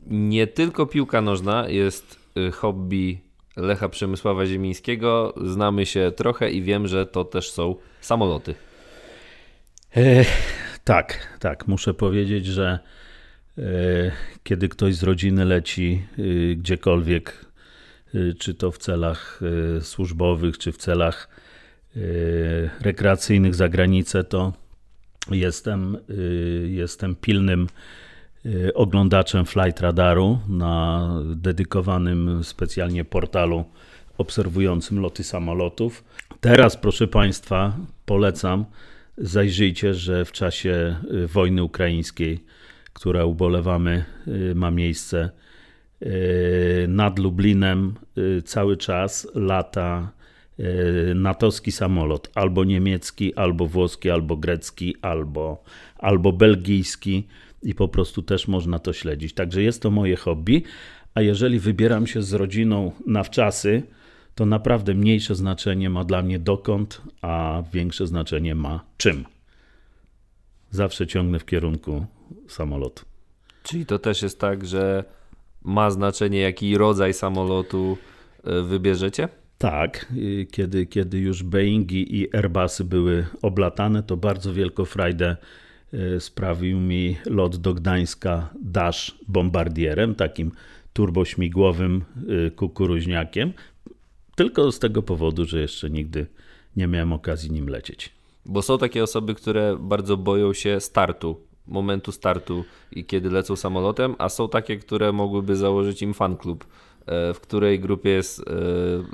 Nie tylko piłka nożna jest hobby Lecha Przemysława Ziemińskiego. Znamy się trochę i wiem, że to też są samoloty. E, tak, tak. Muszę powiedzieć, że e, kiedy ktoś z rodziny leci e, gdziekolwiek, e, czy to w celach służbowych, czy w celach rekreacyjnych za granicę, to jestem, jestem pilnym Y, oglądaczem Flight Radaru na dedykowanym specjalnie portalu obserwującym loty samolotów. Teraz, proszę Państwa, polecam, zajrzyjcie, że w czasie y, wojny ukraińskiej, która ubolewamy, y, ma miejsce nad Lublinem, cały czas lata natowski samolot, albo niemiecki, albo włoski, albo grecki, albo, albo belgijski i po prostu też można to śledzić. Także jest to moje hobby, a jeżeli wybieram się z rodziną na wczasy, to naprawdę mniejsze znaczenie ma dla mnie dokąd, a większe znaczenie ma czym. Zawsze ciągnę w kierunku samolotu. Czyli to też jest tak, że ma znaczenie, jaki rodzaj samolotu e, wybierzecie? Tak, kiedy, kiedy już Boeingi i Airbusy były oblatane, to bardzo wielką frajdę E, sprawił mi lot do Gdańska Dash bombardierem, takim turbośmigłowym e, kukuruźniakiem, tylko z tego powodu, że jeszcze nigdy nie miałem okazji nim lecieć. Bo są takie osoby, które bardzo boją się startu, momentu startu i kiedy lecą samolotem, a są takie, które mogłyby założyć im fan klub w której grupie jest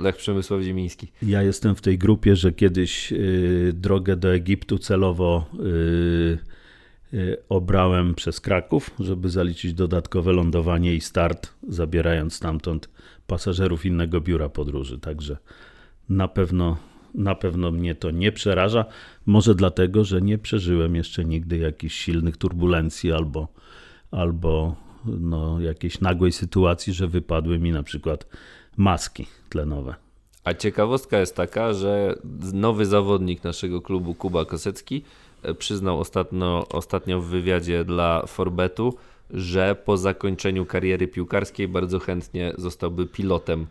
Lech Przemysław Ziemiński? Ja jestem w tej grupie, że kiedyś drogę do Egiptu celowo obrałem przez Kraków, żeby zaliczyć dodatkowe lądowanie i start, zabierając stamtąd pasażerów innego biura podróży. Także na pewno, na pewno mnie to nie przeraża. Może dlatego, że nie przeżyłem jeszcze nigdy jakichś silnych turbulencji albo, albo no, jakiejś nagłej sytuacji, że wypadły mi na przykład maski tlenowe. A ciekawostka jest taka, że nowy zawodnik naszego klubu, Kuba Kosecki, przyznał ostatnio, ostatnio w wywiadzie dla Forbetu, że po zakończeniu kariery piłkarskiej bardzo chętnie zostałby pilotem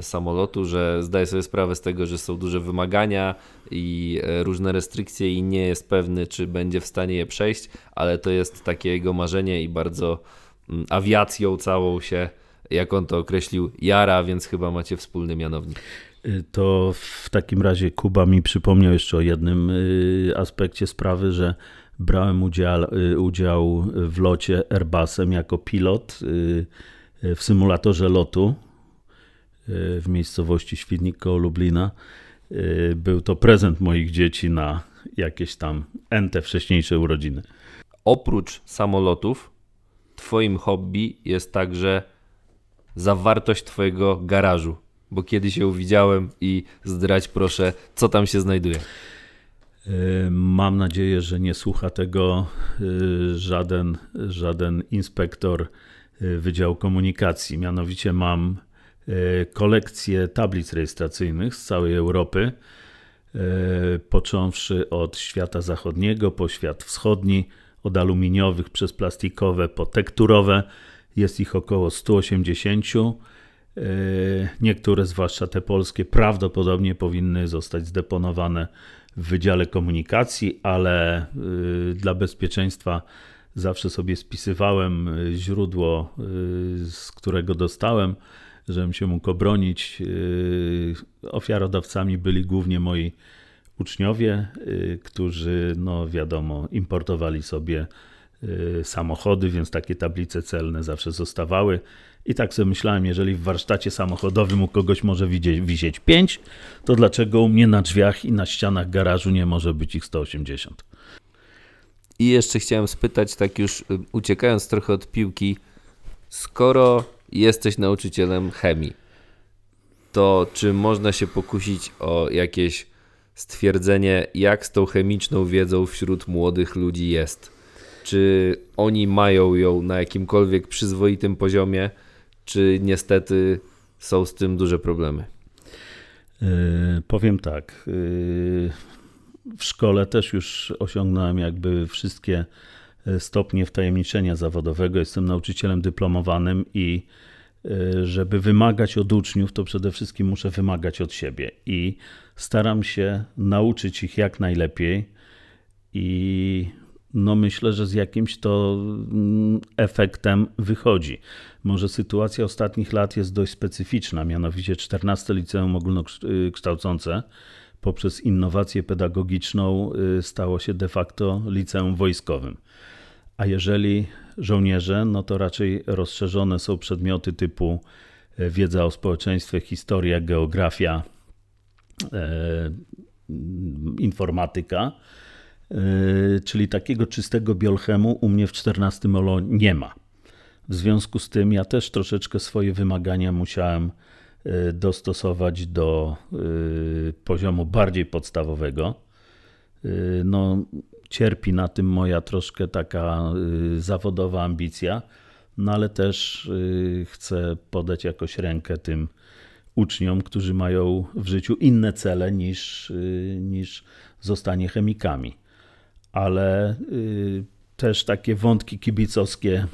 samolotu, że zdaje sobie sprawę z tego, że są duże wymagania i e, różne restrykcje i nie jest pewny, czy będzie w stanie je przejść, ale to jest takie jego marzenie i bardzo mm, awiacją całą się, jak on to określił, jara, więc chyba macie wspólny mianownik. Y, to w takim razie Kuba mi przypomniał jeszcze o jednym y, aspekcie sprawy, że brałem udział, y, udział w locie Airbusem jako pilot w symulatorze lotu w miejscowości Świdnik koło Lublina. Był to prezent moich dzieci na jakieś tam ente wcześniejsze urodziny. Oprócz samolotów, twoim hobby jest także zawartość twojego garażu, bo kiedyś ją widziałem i zdrać proszę, co tam się znajduje. Mam nadzieję, że nie słucha tego y, żaden, żaden inspektor y, Wydziału Komunikacji. Mianowicie mam kolekcję tablic rejestracyjnych z całej Europy, począwszy od świata zachodniego po świat wschodni, od aluminiowych przez plastikowe po tekturowe. Jest ich około 180. Niektóre, zwłaszcza te polskie, prawdopodobnie powinny zostać zdeponowane w Wydziale Komunikacji, ale y, dla bezpieczeństwa zawsze sobie spisywałem y, źródło, z którego dostałem, żebym się mógł obronić. Ofiarodawcami byli głównie moi uczniowie, którzy, no wiadomo, importowali sobie samochody, więc takie tablice celne zawsze zostawały. I tak sobie myślałem, jeżeli w warsztacie samochodowym u kogoś może widzieć, wisieć 5, to dlaczego u mnie na drzwiach i na ścianach garażu nie może być ich 180? I jeszcze chciałem spytać, tak już y, uciekając trochę od piłki, skoro jesteś nauczycielem chemii, to czy można się pokusić o jakieś stwierdzenie, jak z tą chemiczną wiedzą wśród młodych ludzi jest? Czy oni mają ją na jakimkolwiek przyzwoitym poziomie? Czy niestety są z tym duże problemy? Yy, powiem tak. Yy, w szkole też już osiągnąłem jakby wszystkie e, stopnie wtajemniczenia zawodowego. Jestem nauczycielem dyplomowanym i żeby wymagać od uczniów, to przede wszystkim muszę wymagać od siebie i staram się nauczyć ich jak najlepiej i no myślę, że z jakimś to mm, efektem wychodzi. Może sytuacja ostatnich lat jest dość specyficzna, mianowicie 14 liceum ogólnokształcące poprzez innowację pedagogiczną y, stało się de facto liceum wojskowym. A jeżeli żołnierze, no to raczej rozszerzone są przedmioty typu e, wiedza o społeczeństwie, historia, geografia, e, informatyka czyli takiego czystego biolchemu u mnie w 14 olo nie ma. W związku z tym ja też troszeczkę swoje wymagania musiałem yy, dostosować do yy, poziomu bardziej podstawowego. No, cierpi na tym moja troszkę taka zawodowa ambicja, no ale też chcę podać jakoś rękę tym uczniom, którzy mają w życiu inne cele niż, niż zostanie chemikami ale y, też takie wątki kibicowskie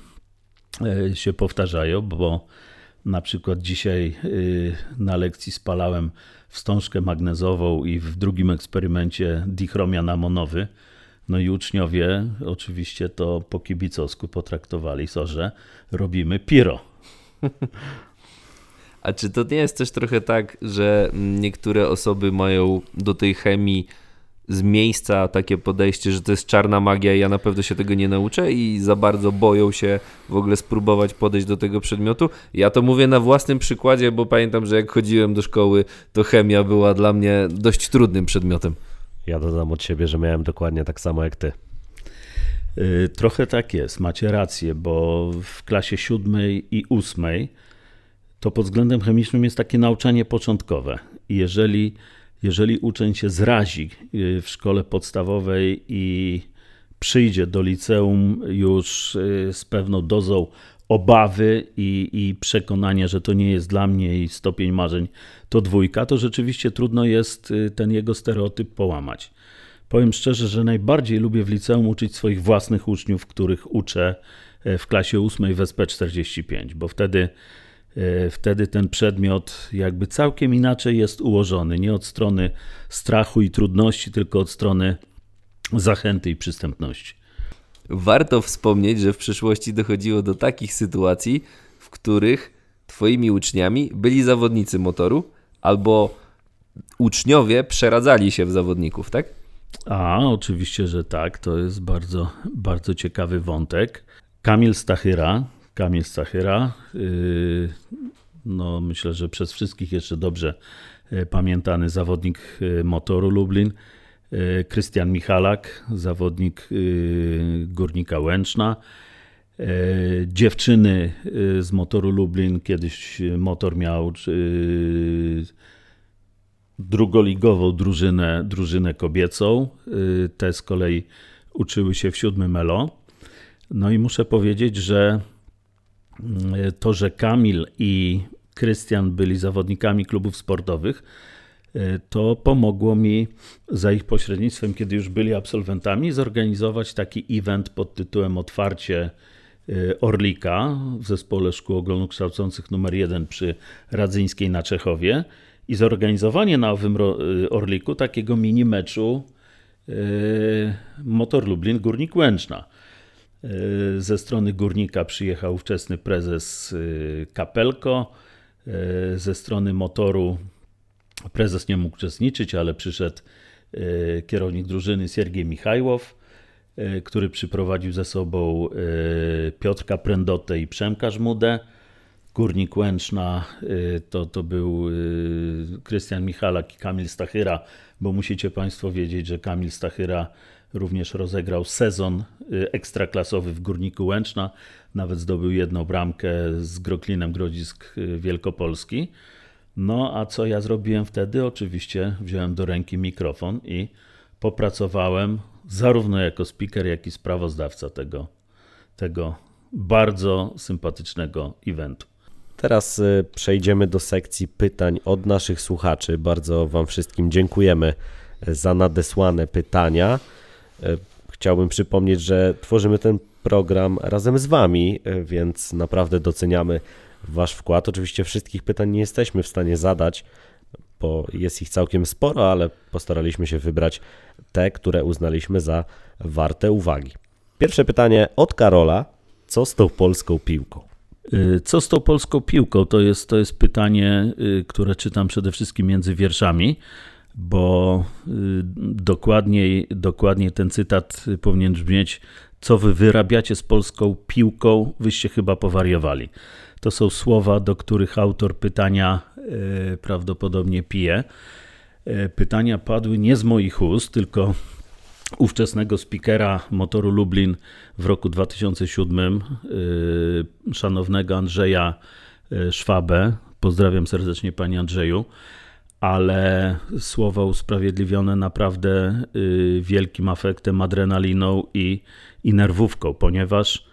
y, się powtarzają, bo na przykład dzisiaj y, na lekcji spalałem wstążkę magnezową i w drugim eksperymencie dichromian amonowy. No i uczniowie oczywiście to po kibicowsku potraktowali, so, że robimy piro. [LAUGHS] A czy to nie jest też trochę tak, że niektóre osoby mają do tej chemii z miejsca takie podejście, że to jest czarna magia i ja na pewno się tego nie nauczę i za bardzo boją się w ogóle spróbować podejść do tego przedmiotu. Ja to mówię na własnym przykładzie, bo pamiętam, że jak chodziłem do szkoły, to chemia była dla mnie dość trudnym przedmiotem. Ja dodam od siebie, że miałem dokładnie tak samo jak ty. Y, trochę tak jest, macie rację, bo w klasie siódmej i ósmej to pod względem chemicznym jest takie nauczanie początkowe. Jeżeli, jeżeli uczeń się zrazi y, w szkole podstawowej i przyjdzie do liceum już y, z pewną dozą obawy i, i przekonania, że to nie jest dla mnie i stopień marzeń to dwójka, to rzeczywiście trudno jest ten jego stereotyp połamać. Powiem szczerze, że najbardziej lubię w liceum uczyć swoich własnych uczniów, których uczę w klasie 8 w SP45, bo wtedy, wtedy ten przedmiot jakby całkiem inaczej jest ułożony. Nie od strony strachu i trudności, tylko od strony zachęty i przystępności. Warto wspomnieć, że w przyszłości dochodziło do takich sytuacji, w których Twoimi uczniami byli zawodnicy motoru albo uczniowie przeradzali się w zawodników, tak? A, oczywiście, że tak. To jest bardzo, bardzo ciekawy wątek. Kamil Stachyra. Kamil Stachyra, yy, no myślę, że przez wszystkich jeszcze dobrze yy, pamiętany zawodnik yy, motoru Lublin. Krystian Michalak, zawodnik Górnika Łęczna. Dziewczyny z motoru Lublin, kiedyś motor miał drugoligową drużynę, drużynę kobiecą. Y, te z kolei uczyły się w siódmym Elo. No i muszę powiedzieć, że y, to, że Kamil i Krystian byli zawodnikami klubów sportowych, y, to pomogło mi za ich pośrednictwem, kiedy już byli absolwentami, zorganizować taki event pod tytułem Otwarcie Orlika w zespole szkół ogólnokształcących numer 1 przy Radzyńskiej na Czechowie i zorganizowanie na Owym y, Orliku takiego mini meczu Motor Lublin Górnik Łęczna. Y, ze strony Górnika przyjechał ówczesny prezes Kapelko, ze strony motoru prezes nie mógł uczestniczyć, ale przyszedł kierownik drużyny Siergiej Michajłow, który przyprowadził ze sobą Piotrka Prędotę i Przemka Żmudę. Górnik Łęczna to, to był Krystian Michalak i Kamil Stachyra, bo musicie Państwo wiedzieć, że Kamil Stachyra również rozegrał sezon y, ekstraklasowy w Górniku Łęczna, nawet zdobył jedną bramkę z Groklinem Grodzisk Wielkopolski. No a co ja zrobiłem wtedy? Oczywiście wziąłem do ręki mikrofon i popracowałem zarówno jako speaker, jak i sprawozdawca tego, tego bardzo sympatycznego eventu. Teraz y, przejdziemy do sekcji pytań od naszych słuchaczy. Bardzo Wam wszystkim dziękujemy y, za nadesłane pytania. Y, chciałbym przypomnieć, że tworzymy ten program razem z Wami, więc naprawdę doceniamy Wasz wkład. Oczywiście wszystkich pytań nie jesteśmy w stanie zadać, bo jest ich całkiem sporo, ale postaraliśmy się wybrać te, które uznaliśmy za warte uwagi. Pierwsze pytanie od Karola. Co z tą polską piłką? Y, co z tą polską piłką? To jest, to jest pytanie, które czytam przede wszystkim między wierszami, bo y, dokładniej, dokładniej ten cytat powinien brzmieć: Co wy wyrabiacie z polską piłką, wyście chyba powariowali. To są słowa, do których autor pytania prawdopodobnie pije. Pytania padły nie z moich ust, tylko ówczesnego speakera motoru Lublin w roku 2007, y, szanownego Andrzeja y, Szwabę. Pozdrawiam serdecznie Panie Andrzeju, ale słowa usprawiedliwione naprawdę y, wielkim afektem, adrenaliną i, i nerwówką, ponieważ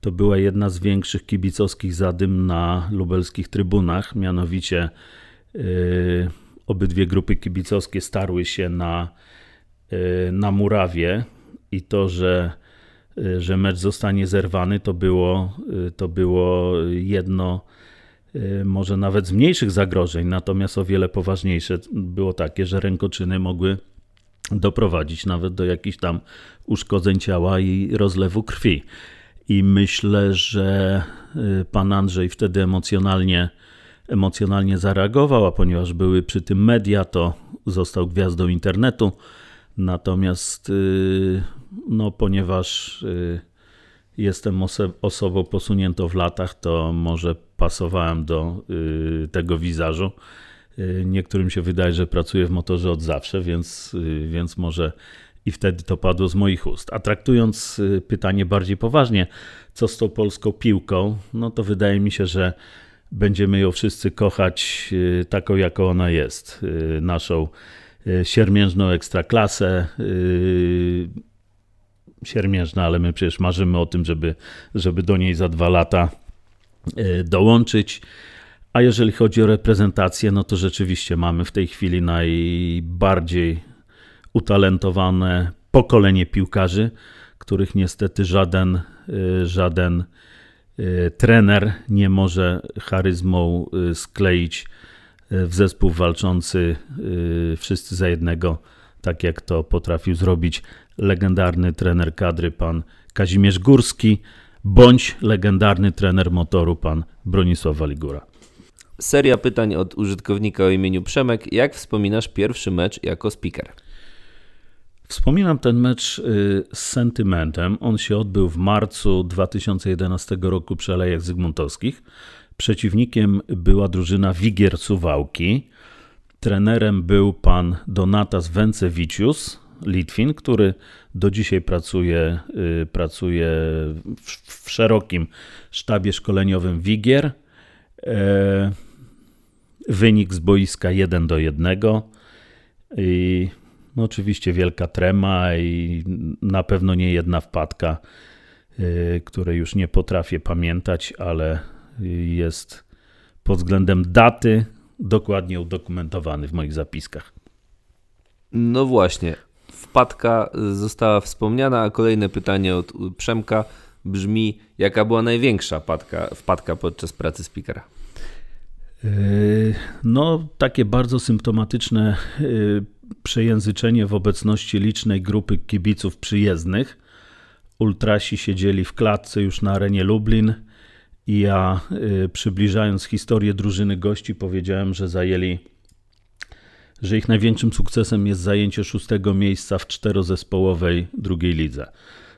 to była jedna z większych kibicowskich zadym na lubelskich trybunach, mianowicie obydwie grupy kibicowskie starły się na Y, na murawie i to, że, y, że mecz zostanie zerwany, to było, y, to było jedno może nawet z mniejszych zagrożeń, natomiast o wiele poważniejsze było takie, że rękoczyny mogły doprowadzić nawet do jakichś tam uszkodzeń ciała i rozlewu krwi. I myślę, że pan Andrzej wtedy emocjonalnie, emocjonalnie zareagował, a ponieważ były przy tym media, to został gwiazdą internetu Natomiast y, no, ponieważ y, jestem oso osobą posuniętą w latach, to może pasowałem do y, tego wizażu. Niektórym się wydaje, że pracuję w motorze od zawsze, więc, więc może i wtedy to padło z moich ust. A traktując pytanie bardziej poważnie, co z tą polską piłką, no to wydaje mi się, że będziemy ją wszyscy kochać taką, jaką ona jest. Naszą Y, siermiężną ekstraklasę. Y, siermiężna, ale my przecież marzymy o tym, żeby, żeby do niej za dwa lata y, dołączyć. A jeżeli chodzi o reprezentację, no to rzeczywiście mamy w tej chwili najbardziej utalentowane pokolenie piłkarzy, których niestety żaden, żaden trener nie może charyzmą skleić w zespół walczący y, wszyscy za jednego, tak jak to potrafił zrobić legendarny trener kadry pan Kazimierz Górski, bądź legendarny trener motoru pan Bronisław Waligura. Seria pytań od użytkownika o imieniu Przemek. Jak wspominasz pierwszy mecz jako speaker? Wspominam ten mecz y, z sentymentem. On się odbył w marcu 2011 roku przy Alejach Zygmuntowskich. Przeciwnikiem była drużyna Wigier Suwałki. Trenerem był pan Donatas Wencewicius, Litwin, który do dzisiaj pracuje, y, pracuje w, w szerokim sztabie szkoleniowym Wigier. E, wynik z boiska 1 do 1. I no oczywiście wielka trema i na pewno nie jedna wpadka, y, której już nie potrafię pamiętać, ale jest pod względem daty dokładnie udokumentowany w moich zapiskach. No właśnie, wpadka została wspomniana, a kolejne pytanie od Przemka brzmi, jaka była największa wpadka, wpadka podczas pracy speakera? Yy, no, takie bardzo symptomatyczne yy, przejęzyczenie w obecności licznej grupy kibiców przyjezdnych. Ultrasi siedzieli w klatce już na arenie Lublin i ja, y, przybliżając historię drużyny gości, powiedziałem, że zajęli, że ich największym sukcesem jest zajęcie szóstego miejsca w czterozespołowej drugiej lidze.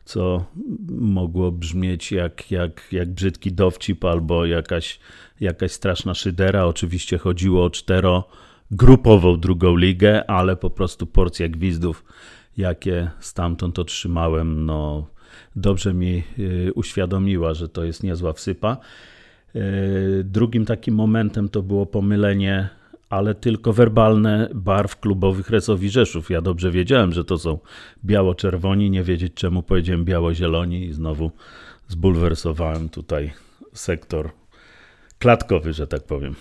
Co mogło brzmieć jak, jak, jak brzydki dowcip albo jakaś, jakaś straszna szydera. Oczywiście chodziło o czterogrupową drugą ligę, ale po prostu porcja gwizdów, jakie stamtąd otrzymałem, no dobrze mi y, uświadomiła, że to jest niezła wsypa. Y, drugim takim momentem to było pomylenie, ale tylko werbalne barw klubowych Resowi Rzeszów. Ja dobrze wiedziałem, że to są biało-czerwoni, nie wiedzieć czemu powiedziałem biało-zieloni i znowu zbulwersowałem tutaj sektor klatkowy, że tak powiem.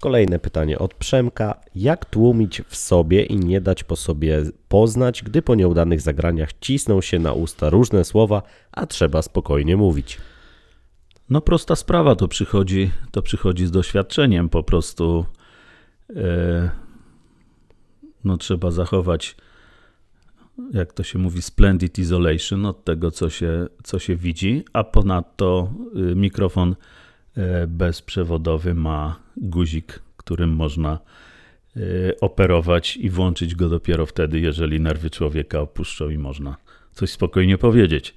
Kolejne pytanie od Przemka. Jak tłumić w sobie i nie dać po sobie poznać, gdy po nieudanych zagraniach cisną się na usta różne słowa, a trzeba spokojnie mówić? No prosta sprawa, to przychodzi, to przychodzi z doświadczeniem. Po prostu no trzeba zachować, jak to się mówi, splendid isolation od tego, co się, co się widzi, a ponadto y, mikrofon E, bezprzewodowy ma guzik, którym można e, operować i włączyć go dopiero wtedy, jeżeli nerwy człowieka opuszczą i można coś spokojnie powiedzieć.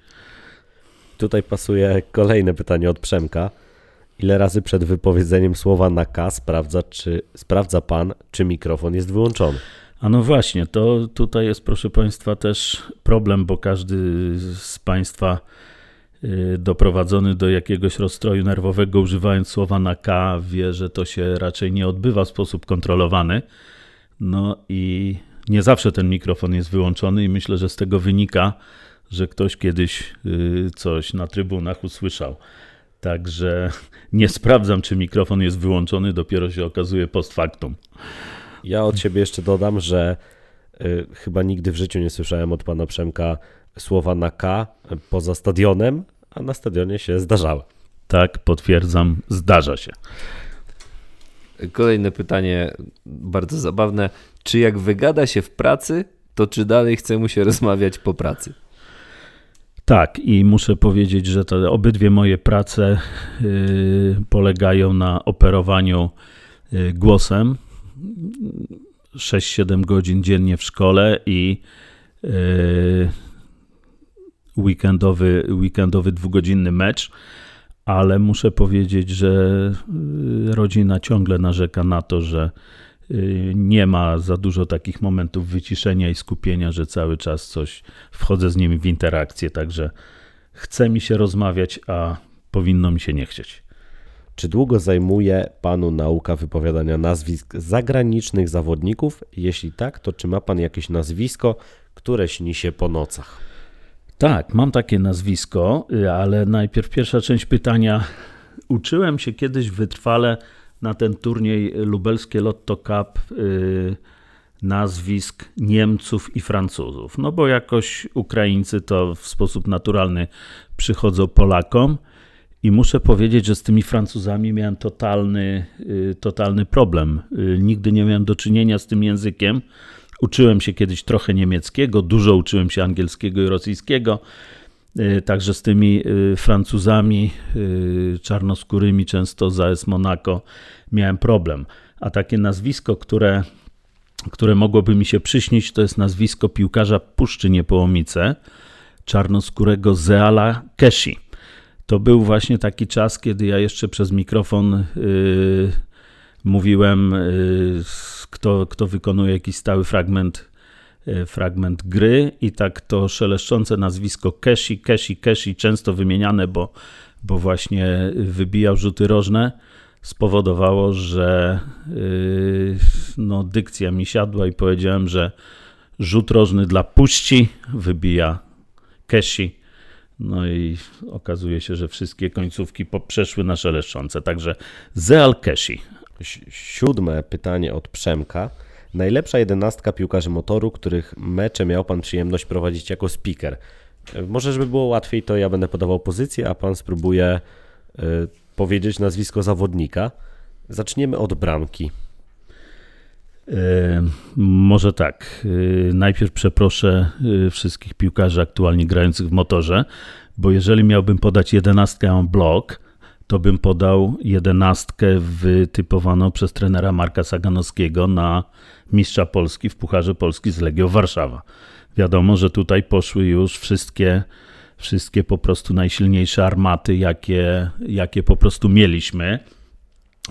Tutaj pasuje kolejne pytanie od Przemka. Ile razy przed wypowiedzeniem słowa na K sprawdza, czy, sprawdza pan, czy mikrofon jest wyłączony? A no właśnie, to tutaj jest, proszę Państwa, też problem, bo każdy z Państwa Y, doprowadzony do jakiegoś rozstroju nerwowego, używając słowa na K, wie, że to się raczej nie odbywa w sposób kontrolowany. No i nie zawsze ten mikrofon jest wyłączony, i myślę, że z tego wynika, że ktoś kiedyś y, coś na trybunach usłyszał. Także [LAUGHS] nie sprawdzam, czy mikrofon jest wyłączony, dopiero się okazuje post factum. Ja od siebie jeszcze dodam, że y, chyba nigdy w życiu nie słyszałem od pana Przemka słowa na K poza stadionem, a na stadionie się zdarzały. Tak, potwierdzam, zdarza się. Kolejne pytanie, bardzo zabawne. Czy jak wygada się w pracy, to czy dalej chce mu się rozmawiać po pracy? Tak, i muszę powiedzieć, że te obydwie moje prace yy, polegają na operowaniu yy, głosem. 6-7 godzin dziennie w szkole i weekendowy, weekendowy dwugodzinny mecz, ale muszę powiedzieć, że rodzina ciągle narzeka na to, że nie ma za dużo takich momentów wyciszenia i skupienia, że cały czas coś wchodzę z nimi w interakcję, także chce mi się rozmawiać, a powinno mi się nie chcieć. Czy długo zajmuje Panu nauka wypowiadania nazwisk zagranicznych zawodników? Jeśli tak, to czy ma Pan jakieś nazwisko, które śni się po nocach? Tak, mam takie nazwisko, ale najpierw pierwsza część pytania. Uczyłem się kiedyś wytrwale na ten turniej lubelskie Lotto Cup yy, nazwisk Niemców i Francuzów. No bo jakoś Ukraińcy to w sposób naturalny przychodzą Polakom. I muszę powiedzieć, że z tymi Francuzami miałem totalny, yy, totalny problem. Yy, nigdy nie miałem do czynienia z tym językiem. Uczyłem się kiedyś trochę niemieckiego, dużo uczyłem się angielskiego i rosyjskiego. Także z tymi Francuzami czarnoskórymi, często za AS Monaco, miałem problem. A takie nazwisko, które, które mogłoby mi się przyśnić, to jest nazwisko piłkarza Puszczy Niepołomice, czarnoskórego Zeala Keshi. To był właśnie taki czas, kiedy ja jeszcze przez mikrofon yy, mówiłem, yy, kto, kto wykonuje jakiś stały fragment, fragment gry i tak to szeleszczące nazwisko Keshi, Keshi, Keshi, często wymieniane, bo, bo właśnie wybijał rzuty rożne, spowodowało, że yy, no, dykcja mi siadła i powiedziałem, że rzut rożny dla puści wybija Keshi. No i okazuje się, że wszystkie końcówki przeszły na szeleszczące. Także Zeal Keshi. Siódme pytanie od Przemka. Najlepsza jedenastka piłkarzy motoru, których mecze miał Pan przyjemność prowadzić jako speaker. Może, żeby było łatwiej, to ja będę podawał pozycję, a Pan spróbuje powiedzieć nazwisko zawodnika. Zaczniemy od bramki. E, może tak. E, najpierw przeproszę e, wszystkich piłkarzy aktualnie grających w motorze, bo jeżeli miałbym podać jedenastkę en blok, to bym podał jedenastkę wytypowaną przez trenera Marka Saganowskiego na mistrza Polski w Pucharze Polski z Legią Warszawa. Wiadomo, że tutaj poszły już wszystkie wszystkie po prostu najsilniejsze armaty, jakie, jakie po prostu mieliśmy.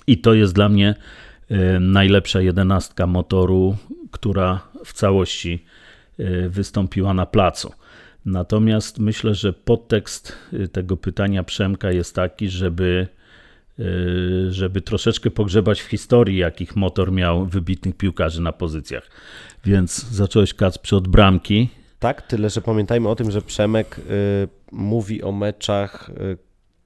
I to jest dla mnie e, najlepsza jedenastka motoru, która w całości e, wystąpiła na placu. Natomiast myślę, że podtekst e, tego pytania Przemka jest taki, żeby, żeby troszeczkę pogrzebać w historii, jakich motor miał wybitnych piłkarzy na pozycjach. Więc zacząłeś Kac przy od bramki. Tak, tyle, że pamiętajmy o tym, że Przemek y, mówi o meczach, y,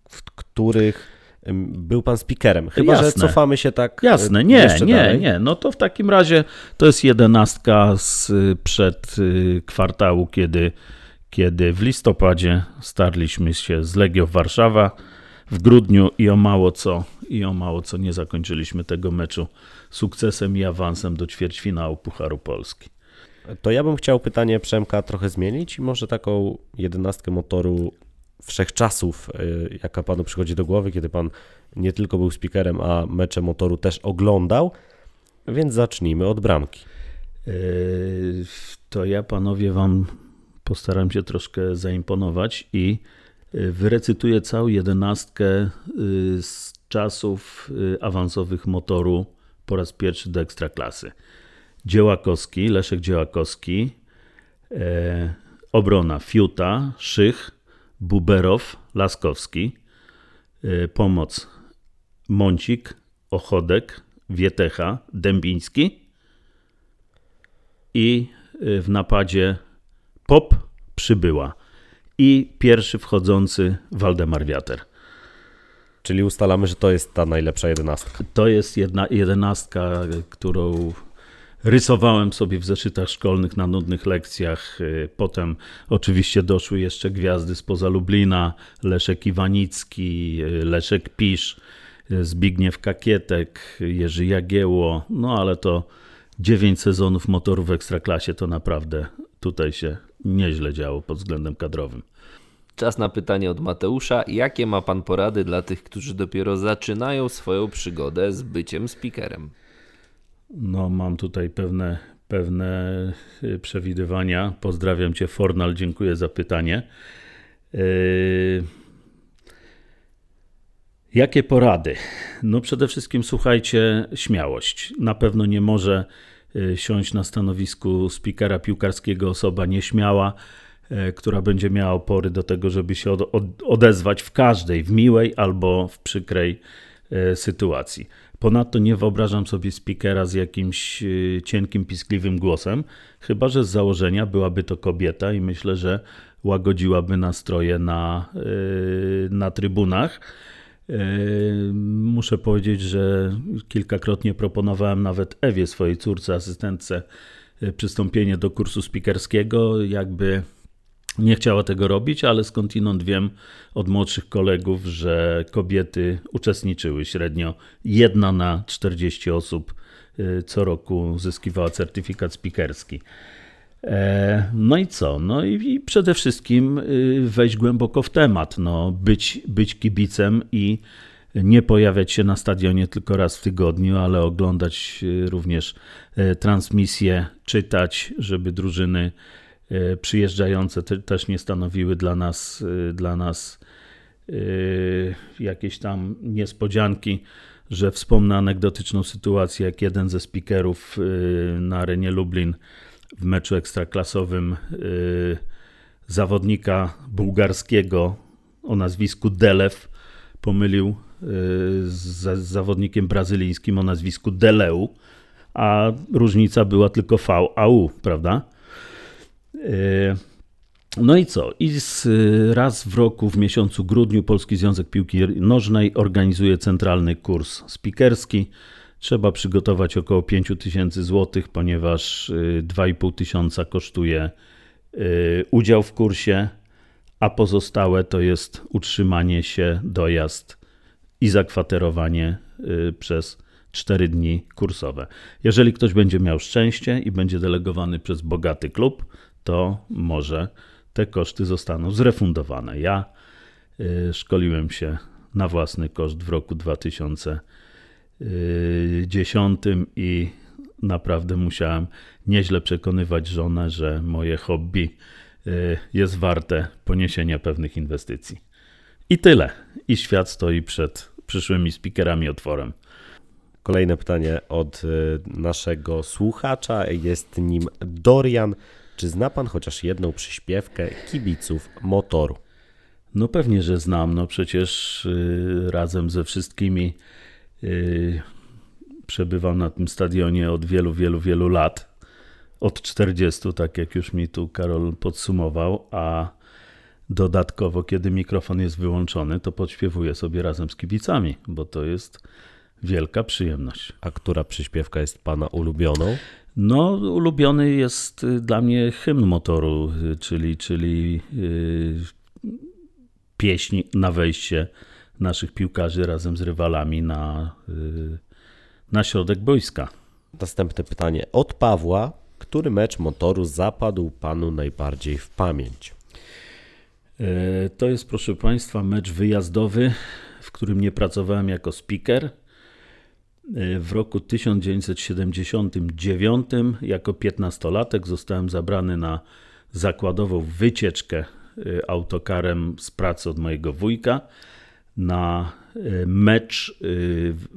w których y, był pan speakerem. Chyba, Jasne. że cofamy się tak. Y, Jasne, nie, nie, dalej. nie. No to w takim razie to jest jedenastka sprzed y, kwartału, kiedy, kiedy w listopadzie starliśmy się z Legią Warszawa. W grudniu i o mało co, i o mało co nie zakończyliśmy tego meczu sukcesem i awansem do ćwierćfinału Pucharu Polski. To ja bym chciał pytanie Przemka trochę zmienić i może taką jedenastkę motoru wszechczasów, y, jaka panu przychodzi do głowy, kiedy pan nie tylko był speakerem, a mecze motoru też oglądał. Więc zacznijmy od bramki. Yy, to ja panowie wam postaram się troszkę zaimponować i y, wyrecytuję całą jedenastkę y, z czasów awansowych motoru po raz pierwszy do ekstraklasy. Dziełakowski, Leszek Dziełakowski, e, obrona Fiuta, Szych, Buberow, Laskowski, e, pomoc Mącik, Ochodek, Wietecha, Dębiński i e, w napadzie Pop przybyła i pierwszy wchodzący Waldemar Wiater. Czyli ustalamy, że to jest ta najlepsza jedenastka. To jest jedna jedenastka, którą rysowałem sobie w zeszytach szkolnych na nudnych lekcjach. Y, potem oczywiście doszły jeszcze gwiazdy spoza Lublina, Leszek Iwanicki, y, Leszek Pisz, y, Zbigniew Kakietek, Jerzy Jagieło, no ale to dziewięć sezonów motorów w Ekstraklasie to naprawdę tutaj się nieźle działo pod względem kadrowym. Czas na pytanie od Mateusza. Jakie ma Pan porady dla tych, którzy dopiero zaczynają swoją przygodę z byciem speakerem? No, mam tutaj pewne, pewne y, przewidywania. Pozdrawiam Cię, Fornal, dziękuję za pytanie. Yy... Jakie porady? No przede wszystkim słuchajcie, śmiałość. Na pewno nie może y, siąść na stanowisku spikera piłkarskiego osoba nieśmiała, y, która będzie miała opory do tego, żeby się odezwać w każdej, w miłej albo w przykrej y, sytuacji. Ponadto nie wyobrażam sobie speakera z jakimś cienkim, piskliwym głosem, chyba że z założenia byłaby to kobieta i myślę, że łagodziłaby nastroje na, na trybunach. Muszę powiedzieć, że kilkakrotnie proponowałem nawet Ewie, swojej córce, asystentce, e, przystąpienie do kursu spikerskiego. Jakby nie chciała tego robić, ale skądinąd wiem od młodszych kolegów, że kobiety uczestniczyły średnio jedna na 40 osób e, co roku uzyskiwała certyfikat spikerski. E, no i co? No i, przede wszystkim y, wejść głęboko w temat, no, być, być kibicem i nie pojawiać się na stadionie tylko raz w tygodniu, ale oglądać y, również e, transmisje, czytać, żeby drużyny e, przyjeżdżające też nie stanowiły dla nas, dla nas jakieś tam niespodzianki, że wspomnę anegdotyczną sytuację, jak jeden ze speakerów na arenie Lublin w meczu ekstraklasowym y, zawodnika bułgarskiego o nazwisku Delew pomylił y, z zawodnikiem brazylijskim o nazwisku Deleu, a różnica była tylko VAU, prawda? Y, no i co? I z, raz w roku, w miesiącu grudniu, Polski Związek Piłki Nożnej organizuje centralny kurs spikerski Trzeba przygotować około 5 tysięcy złotych, ponieważ 2,5 y, tysiąca kosztuje y, udział w kursie, a pozostałe to jest utrzymanie się, dojazd i zakwaterowanie y, przez 4 dni kursowe. Jeżeli ktoś będzie miał szczęście i będzie delegowany przez bogaty klub, to może te koszty zostaną zrefundowane. Ja szkoliłem się na własny koszt w roku 2000 dziesiątym i naprawdę musiałem nieźle przekonywać żonę, że moje hobby y, jest warte poniesienia pewnych inwestycji. I tyle. I świat stoi przed przyszłymi speakerami otworem. Kolejne pytanie od y, naszego słuchacza. Jest nim Dorian. Czy zna pan chociaż jedną przyśpiewkę kibiców motoru? No pewnie, że znam. No przecież y, razem ze wszystkimi przebywam na tym stadionie od wielu, wielu, wielu lat. Od 40, tak jak już mi tu Karol podsumował, a dodatkowo, kiedy mikrofon jest wyłączony, to podśpiewuję sobie razem z kibicami, bo to jest wielka przyjemność. A która przyśpiewka jest Pana ulubioną? No, ulubiony jest y, dla mnie hymn motoru, y, czyli, czyli yy, pieśń na wejście naszych piłkarzy razem z rywalami na, y, na środek boiska. Następne pytanie od Pawła. Który mecz motoru zapadł panu najbardziej w pamięć? E, to jest, proszę Państwa, mecz wyjazdowy, w którym nie pracowałem jako speaker. E, w roku 1979 jako 15-latek zostałem zabrany na zakładową wycieczkę autokarem z pracy od mojego wujka na e, mecz e,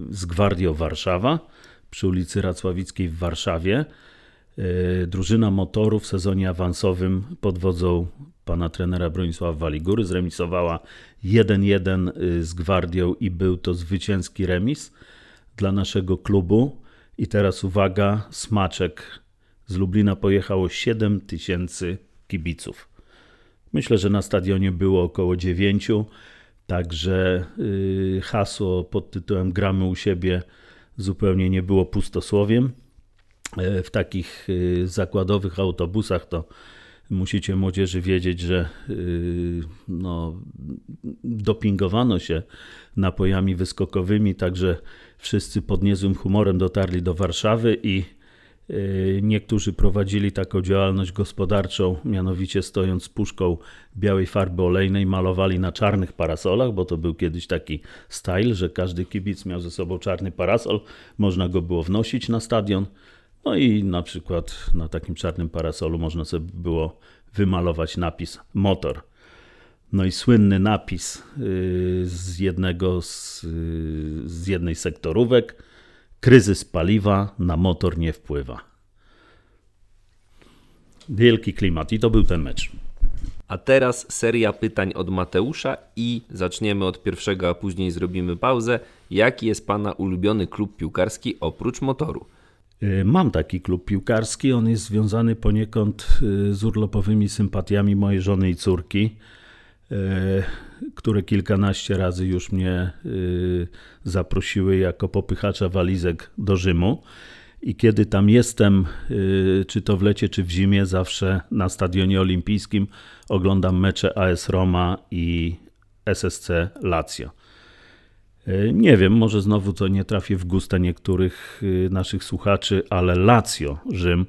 z Gwardią Warszawa przy ulicy Racławickiej w Warszawie. E, drużyna motoru w sezonie awansowym pod wodzą pana trenera Bronisława Waligury zremisowała 1-1 z Gwardią i był to zwycięski remis dla naszego klubu. I teraz uwaga, smaczek. Z Lublina pojechało 7 tysięcy kibiców. Myślę, że na stadionie było około 9 Także y, hasło pod tytułem Gramy u siebie zupełnie nie było pustosłowiem. E, w takich y, zakładowych autobusach to musicie młodzieży wiedzieć, że y, no, dopingowano się napojami wyskokowymi, także wszyscy pod niezłym humorem dotarli do Warszawy i Niektórzy prowadzili taką działalność gospodarczą, mianowicie stojąc z puszką białej farby olejnej, malowali na czarnych parasolach, bo to był kiedyś taki style, że każdy kibic miał ze sobą czarny parasol, można go było wnosić na stadion. No i na przykład na takim czarnym parasolu można sobie było wymalować napis motor. No i słynny napis y, z jednego z, y, z jednej sektorówek: Kryzys paliwa na motor nie wpływa. Wielki klimat i to był ten mecz. A teraz seria pytań od Mateusza i zaczniemy od pierwszego, a później zrobimy pauzę. Jaki jest Pana ulubiony klub piłkarski oprócz motoru? Y, Mam taki klub piłkarski. On jest związany poniekąd y, z urlopowymi sympatiami mojej żony i córki, y, które kilkanaście razy już mnie y, zaprosiły jako popychacza walizek do Rzymu. I kiedy tam jestem, y, czy to w lecie, czy w zimie, zawsze na stadionie olimpijskim oglądam mecze AS Roma i SSC Lazio. E, Nie wiem, może znowu to nie trafię w gusta niektórych y, naszych słuchaczy, ale Lazio Rzym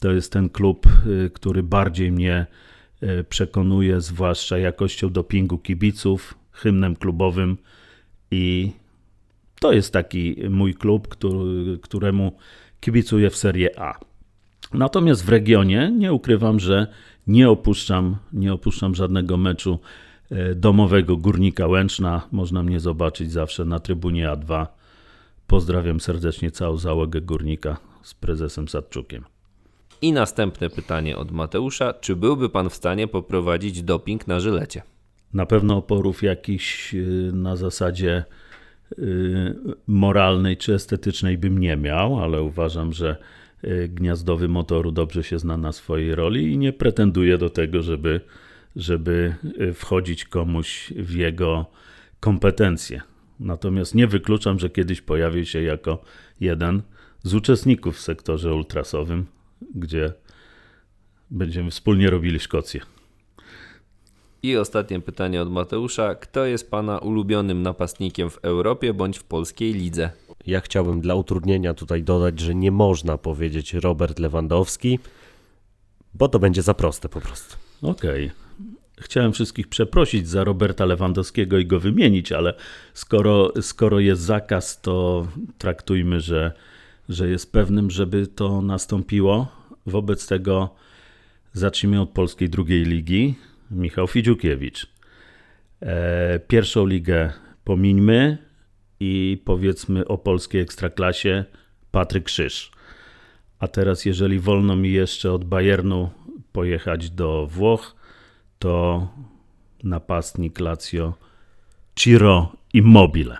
to jest ten klub, y, który bardziej mnie y, przekonuje, zwłaszcza jakością dopingu kibiców, hymnem klubowym i to jest taki mój klub, który, któremu kibicuję w Serie A. Natomiast w regionie nie ukrywam, że nie opuszczam, nie opuszczam żadnego meczu e, domowego Górnika Łęczna. Można mnie zobaczyć zawsze na trybunie A2. Pozdrawiam serdecznie całą załogę Górnika z prezesem Sadczukiem. I następne pytanie od Mateusza. Czy byłby Pan w stanie poprowadzić doping na żylecie? Na pewno oporów jakiś y, na zasadzie y, moralnej czy estetycznej bym nie miał, ale uważam, że y, gniazdowy motoru dobrze się zna na swojej roli i nie pretenduje do tego, żeby, żeby wchodzić komuś w jego kompetencje. Natomiast nie wykluczam, że kiedyś pojawi się jako jeden z uczestników w sektorze ultrasowym, gdzie będziemy wspólnie robili Szkocję. I ostatnie pytanie od Mateusza. Kto jest Pana ulubionym napastnikiem w Europie bądź w polskiej lidze? Ja chciałbym dla utrudnienia tutaj dodać, że nie można powiedzieć Robert Lewandowski, bo to będzie za proste po prostu. Okej. Chciałem wszystkich przeprosić za Roberta Lewandowskiego i go wymienić, ale skoro, skoro jest zakaz, to traktujmy, że, że jest pewnym, żeby to nastąpiło. Wobec tego zacznijmy od polskiej drugiej ligi. Michał Fidziukiewicz. E, pierwszą ligę pomińmy i powiedzmy o polskiej ekstraklasie Patryk Krzyż. A teraz, jeżeli wolno mi jeszcze od Bayernu pojechać do Włoch, to napastnik Lazio Ciro Immobile.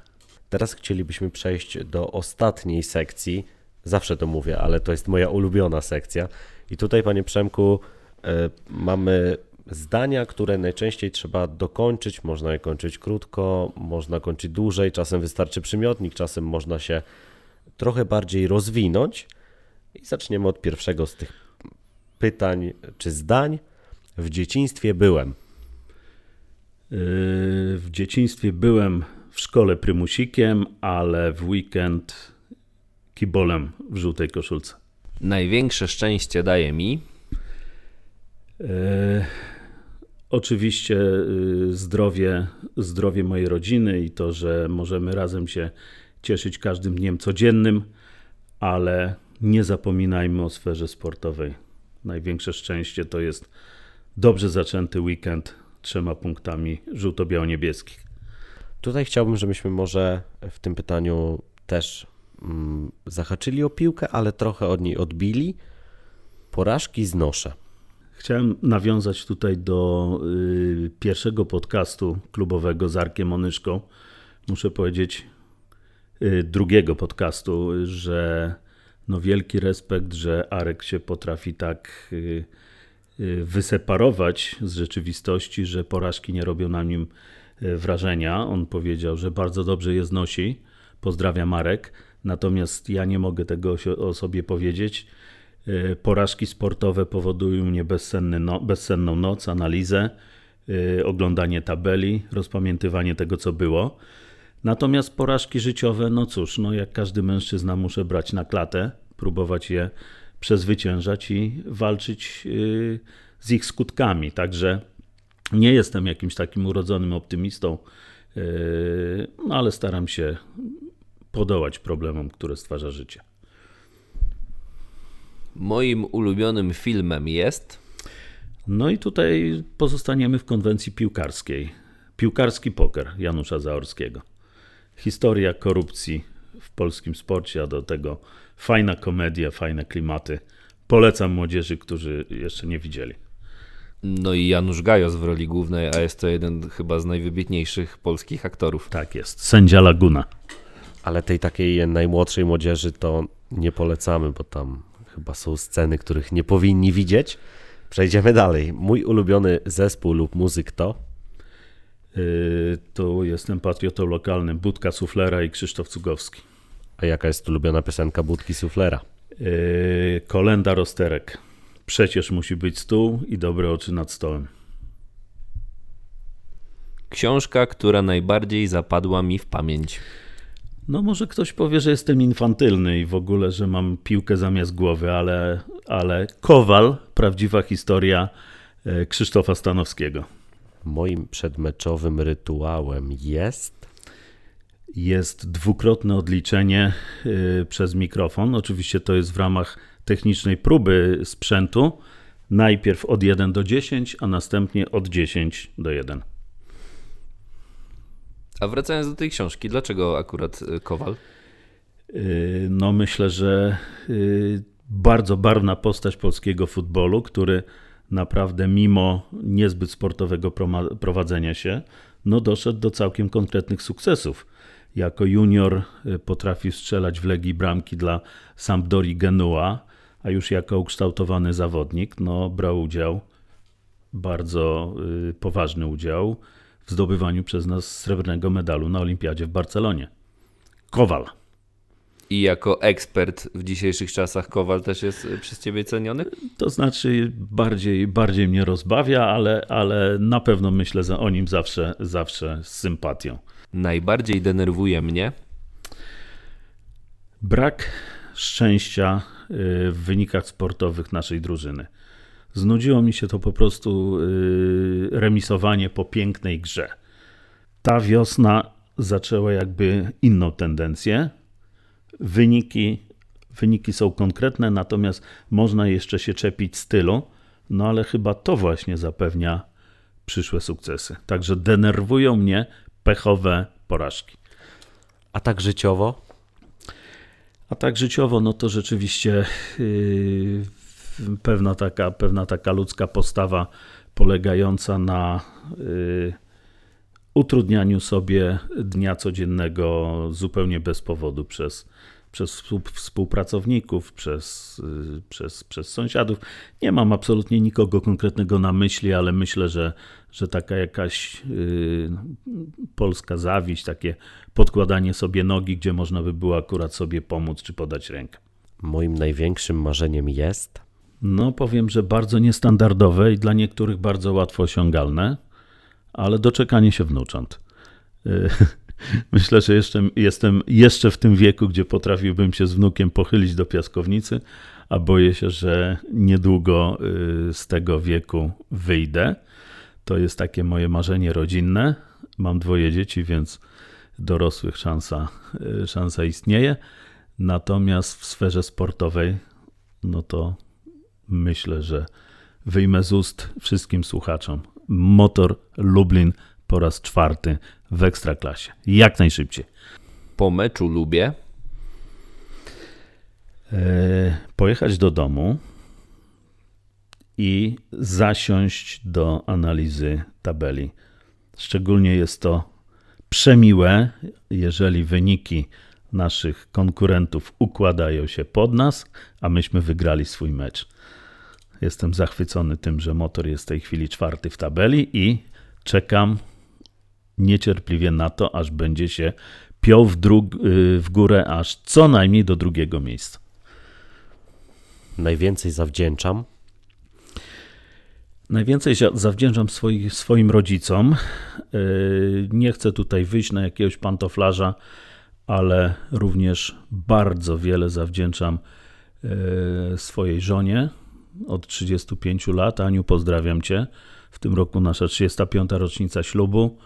Teraz chcielibyśmy przejść do ostatniej sekcji. Zawsze to mówię, ale to jest moja ulubiona sekcja. I tutaj, panie Przemku, e, mamy zdania, które najczęściej trzeba dokończyć. Można je kończyć krótko, można kończyć dłużej, czasem wystarczy przymiotnik, czasem można się trochę bardziej rozwinąć. I zaczniemy od pierwszego z tych pytań czy zdań. W dzieciństwie byłem. Yy, W dzieciństwie byłem w szkole prymusikiem, ale w weekend kibolem w żółtej koszulce. Największe szczęście daje mi. E, Oczywiście y, zdrowie, zdrowie mojej rodziny i to, że możemy razem się cieszyć każdym dniem codziennym, ale nie zapominajmy o sferze sportowej. Największe szczęście to jest dobrze zaczęty weekend trzema punktami żółto-biało-niebieskich. Tutaj chciałbym, żebyśmy może w tym pytaniu też zahaczyli o piłkę, ale trochę od niej odbili. Porażki znoszę. Chciałem nawiązać tutaj do y, pierwszego podcastu klubowego z Arkiem Onyszką. Muszę powiedzieć, y, drugiego podcastu, że no wielki respekt, że Arek się potrafi tak y, wyseparować z rzeczywistości, że porażki nie robią na nim wrażenia. On powiedział, że bardzo dobrze je znosi. Pozdrawiam Marek. Natomiast ja nie mogę tego o sobie powiedzieć. Y, Porażki sportowe powodują mnie bezsenny no, bezsenną noc, analizę, y, oglądanie tabeli, rozpamiętywanie tego, co było. Natomiast porażki życiowe, no cóż, no jak każdy mężczyzna muszę brać na klatę, próbować je przezwyciężać i walczyć y, z ich skutkami. Także nie jestem jakimś takim urodzonym optymistą, no ale staram się podołać problemom, które stwarza życie. Moim ulubionym filmem jest. No i tutaj pozostaniemy w konwencji piłkarskiej. Piłkarski poker Janusza Zaorskiego. Historia korupcji w polskim sporcie, a do tego fajna komedia, fajne klimaty. Polecam młodzieży, którzy jeszcze nie widzieli. No i Janusz Gajos w roli głównej, a jest to jeden chyba z najwybitniejszych polskich aktorów. Tak jest. Sędzia Laguna. Ale tej takiej najmłodszej młodzieży to nie polecamy, bo tam chyba są sceny, których nie powinni widzieć. Przejdziemy dalej. Mój ulubiony zespół lub muzyk to? Yy, to jestem patriotą lokalnym. Budka Suflera i Krzysztof Cugowski. A jaka jest ulubiona piosenka Budki Suflera? Yy, kolenda Rosterek. Przecież musi być stół i dobre oczy nad stołem. Książka, która najbardziej zapadła mi w pamięć. No może ktoś powie, że jestem infantylny i w ogóle, że mam piłkę zamiast głowy, ale, ale Kowal, prawdziwa historia e, Krzysztofa Stanowskiego. Moim przedmeczowym rytuałem jest jest dwukrotne odliczenie y, przez mikrofon. Oczywiście to jest w ramach technicznej próby sprzętu. Najpierw od 1 do 10, a następnie od 10 do 1. A wracając do tej książki, dlaczego akurat y, Kowal? Y, no myślę, że bardzo barwna postać polskiego futbolu, który naprawdę mimo niezbyt sportowego prowadzenia się, no doszedł do całkiem konkretnych sukcesów. Jako junior y, potrafił strzelać w Legii bramki dla Sampdori Genua, a już jako ukształtowany zawodnik no, brał udział, bardzo y, poważny udział w zdobywaniu przez nas srebrnego medalu na Olimpiadzie w Barcelonie. Kowal. I jako ekspert w dzisiejszych czasach Kowal też jest y, przez ciebie ceniony? To znaczy bardziej, bardziej mnie rozbawia, ale, ale na pewno myślę o nim zawsze, zawsze z sympatią najbardziej denerwuje mnie? Brak szczęścia y, w wynikach sportowych naszej drużyny. Znudziło mi się to po prostu y, remisowanie po pięknej grze. Ta wiosna zaczęła jakby inną tendencję. Wyniki, wyniki są konkretne, natomiast można jeszcze się czepić stylu, no ale chyba to właśnie zapewnia przyszłe sukcesy. Także denerwują mnie pechowe porażki. A tak życiowo? A tak życiowo, no to rzeczywiście yy, pewna, taka, pewna taka ludzka postawa polegająca na yy, utrudnianiu sobie dnia codziennego zupełnie bez powodu przez przez współpracowników, przez, y, przez, przez sąsiadów. Nie mam absolutnie nikogo konkretnego na myśli, ale myślę, że, że taka jakaś yy, polska zawiść, takie podkładanie sobie nogi, gdzie można by było akurat sobie pomóc czy podać rękę. Moim największym marzeniem jest? No, powiem, że bardzo niestandardowe i dla niektórych bardzo łatwo osiągalne, ale doczekanie się wnucząt. Y, [LAUGHS] Myślę, że jeszcze, jestem jeszcze w tym wieku, gdzie potrafiłbym się z wnukiem pochylić do piaskownicy, a boję się, że niedługo y, z tego wieku wyjdę. To jest takie moje marzenie rodzinne. Mam dwoje dzieci, więc dorosłych szansa, y, szansa istnieje. Natomiast w sferze sportowej, no to myślę, że wyjmę z ust wszystkim słuchaczom. Motor Lublin po raz czwarty w ekstraklasie. Jak najszybciej. Po meczu lubię e, pojechać do domu i zasiąść do analizy tabeli. Szczególnie jest to przemiłe, jeżeli wyniki naszych konkurentów układają się pod nas, a myśmy wygrali swój mecz. Jestem zachwycony tym, że motor jest w tej chwili czwarty w tabeli i czekam niecierpliwie na to, aż będzie się piął w, y, w górę aż co najmniej do drugiego miejsca. Najwięcej zawdzięczam. Najwięcej zawdzięczam swoi, swoim rodzicom. Y, nie chcę tutaj wyjść na jakiegoś pantoflarza, ale również bardzo wiele zawdzięczam e, swojej żonie od 35 lat. Aniu, pozdrawiam Cię. W tym roku nasza 35. rocznica ślubu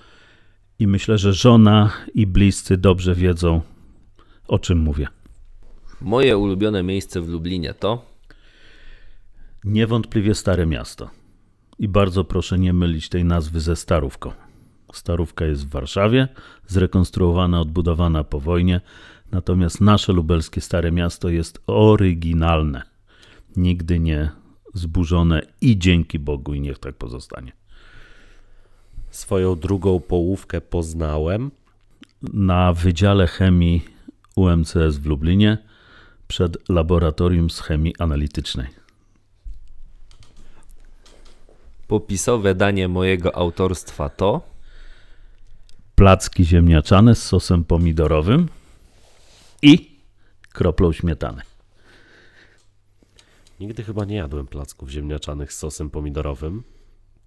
i myślę, że żona i bliscy dobrze wiedzą, o czym mówię. Moje ulubione miejsce w Lublinie to Niewątpliwie Stare Miasto. I bardzo proszę nie mylić tej nazwy ze Starówką. Starówka jest w Warszawie, zrekonstruowana, odbudowana po wojnie, natomiast nasze lubelskie Stare Miasto jest oryginalne. Nigdy nie zburzone i dzięki Bogu i niech tak pozostanie. Swoją drugą połówkę poznałem. Na Wydziale Chemii UMCS w Lublinie przed Laboratorium z Chemii Analitycznej. popisowe danie mojego autorstwa to Placki ziemniaczane z sosem pomidorowym i kroplą śmietany. Nigdy chyba nie jadłem placków ziemniaczanych z sosem pomidorowym.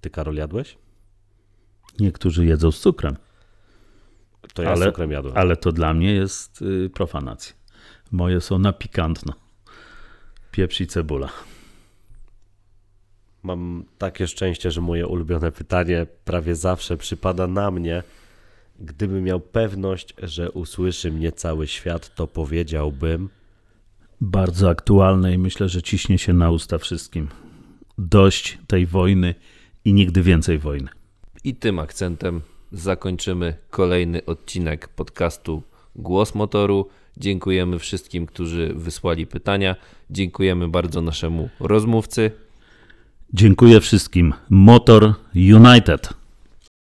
Ty, Karol, jadłeś? Niektórzy jedzą z cukrem, To ja Ale- z cukrem jadłem. ale to dla mnie jest y, profanacja. Moje są na pikantno. Pieprz i cebula. Mam takie szczęście, że moje ulubione pytanie prawie zawsze przypada na mnie. Gdybym miał pewność, że usłyszy mnie cały świat, to powiedziałbym: Bardzo aktualne i myślę, że ciśnie się na usta wszystkim. Dość tej wojny i nigdy więcej wojny. i tym akcentem zakończymy kolejny odcinek podcastu Głos Motoru. Dziękujemy wszystkim, którzy wysłali pytania. Dziękujemy bardzo naszemu rozmówcy. Dziękuję wszystkim. Motor United.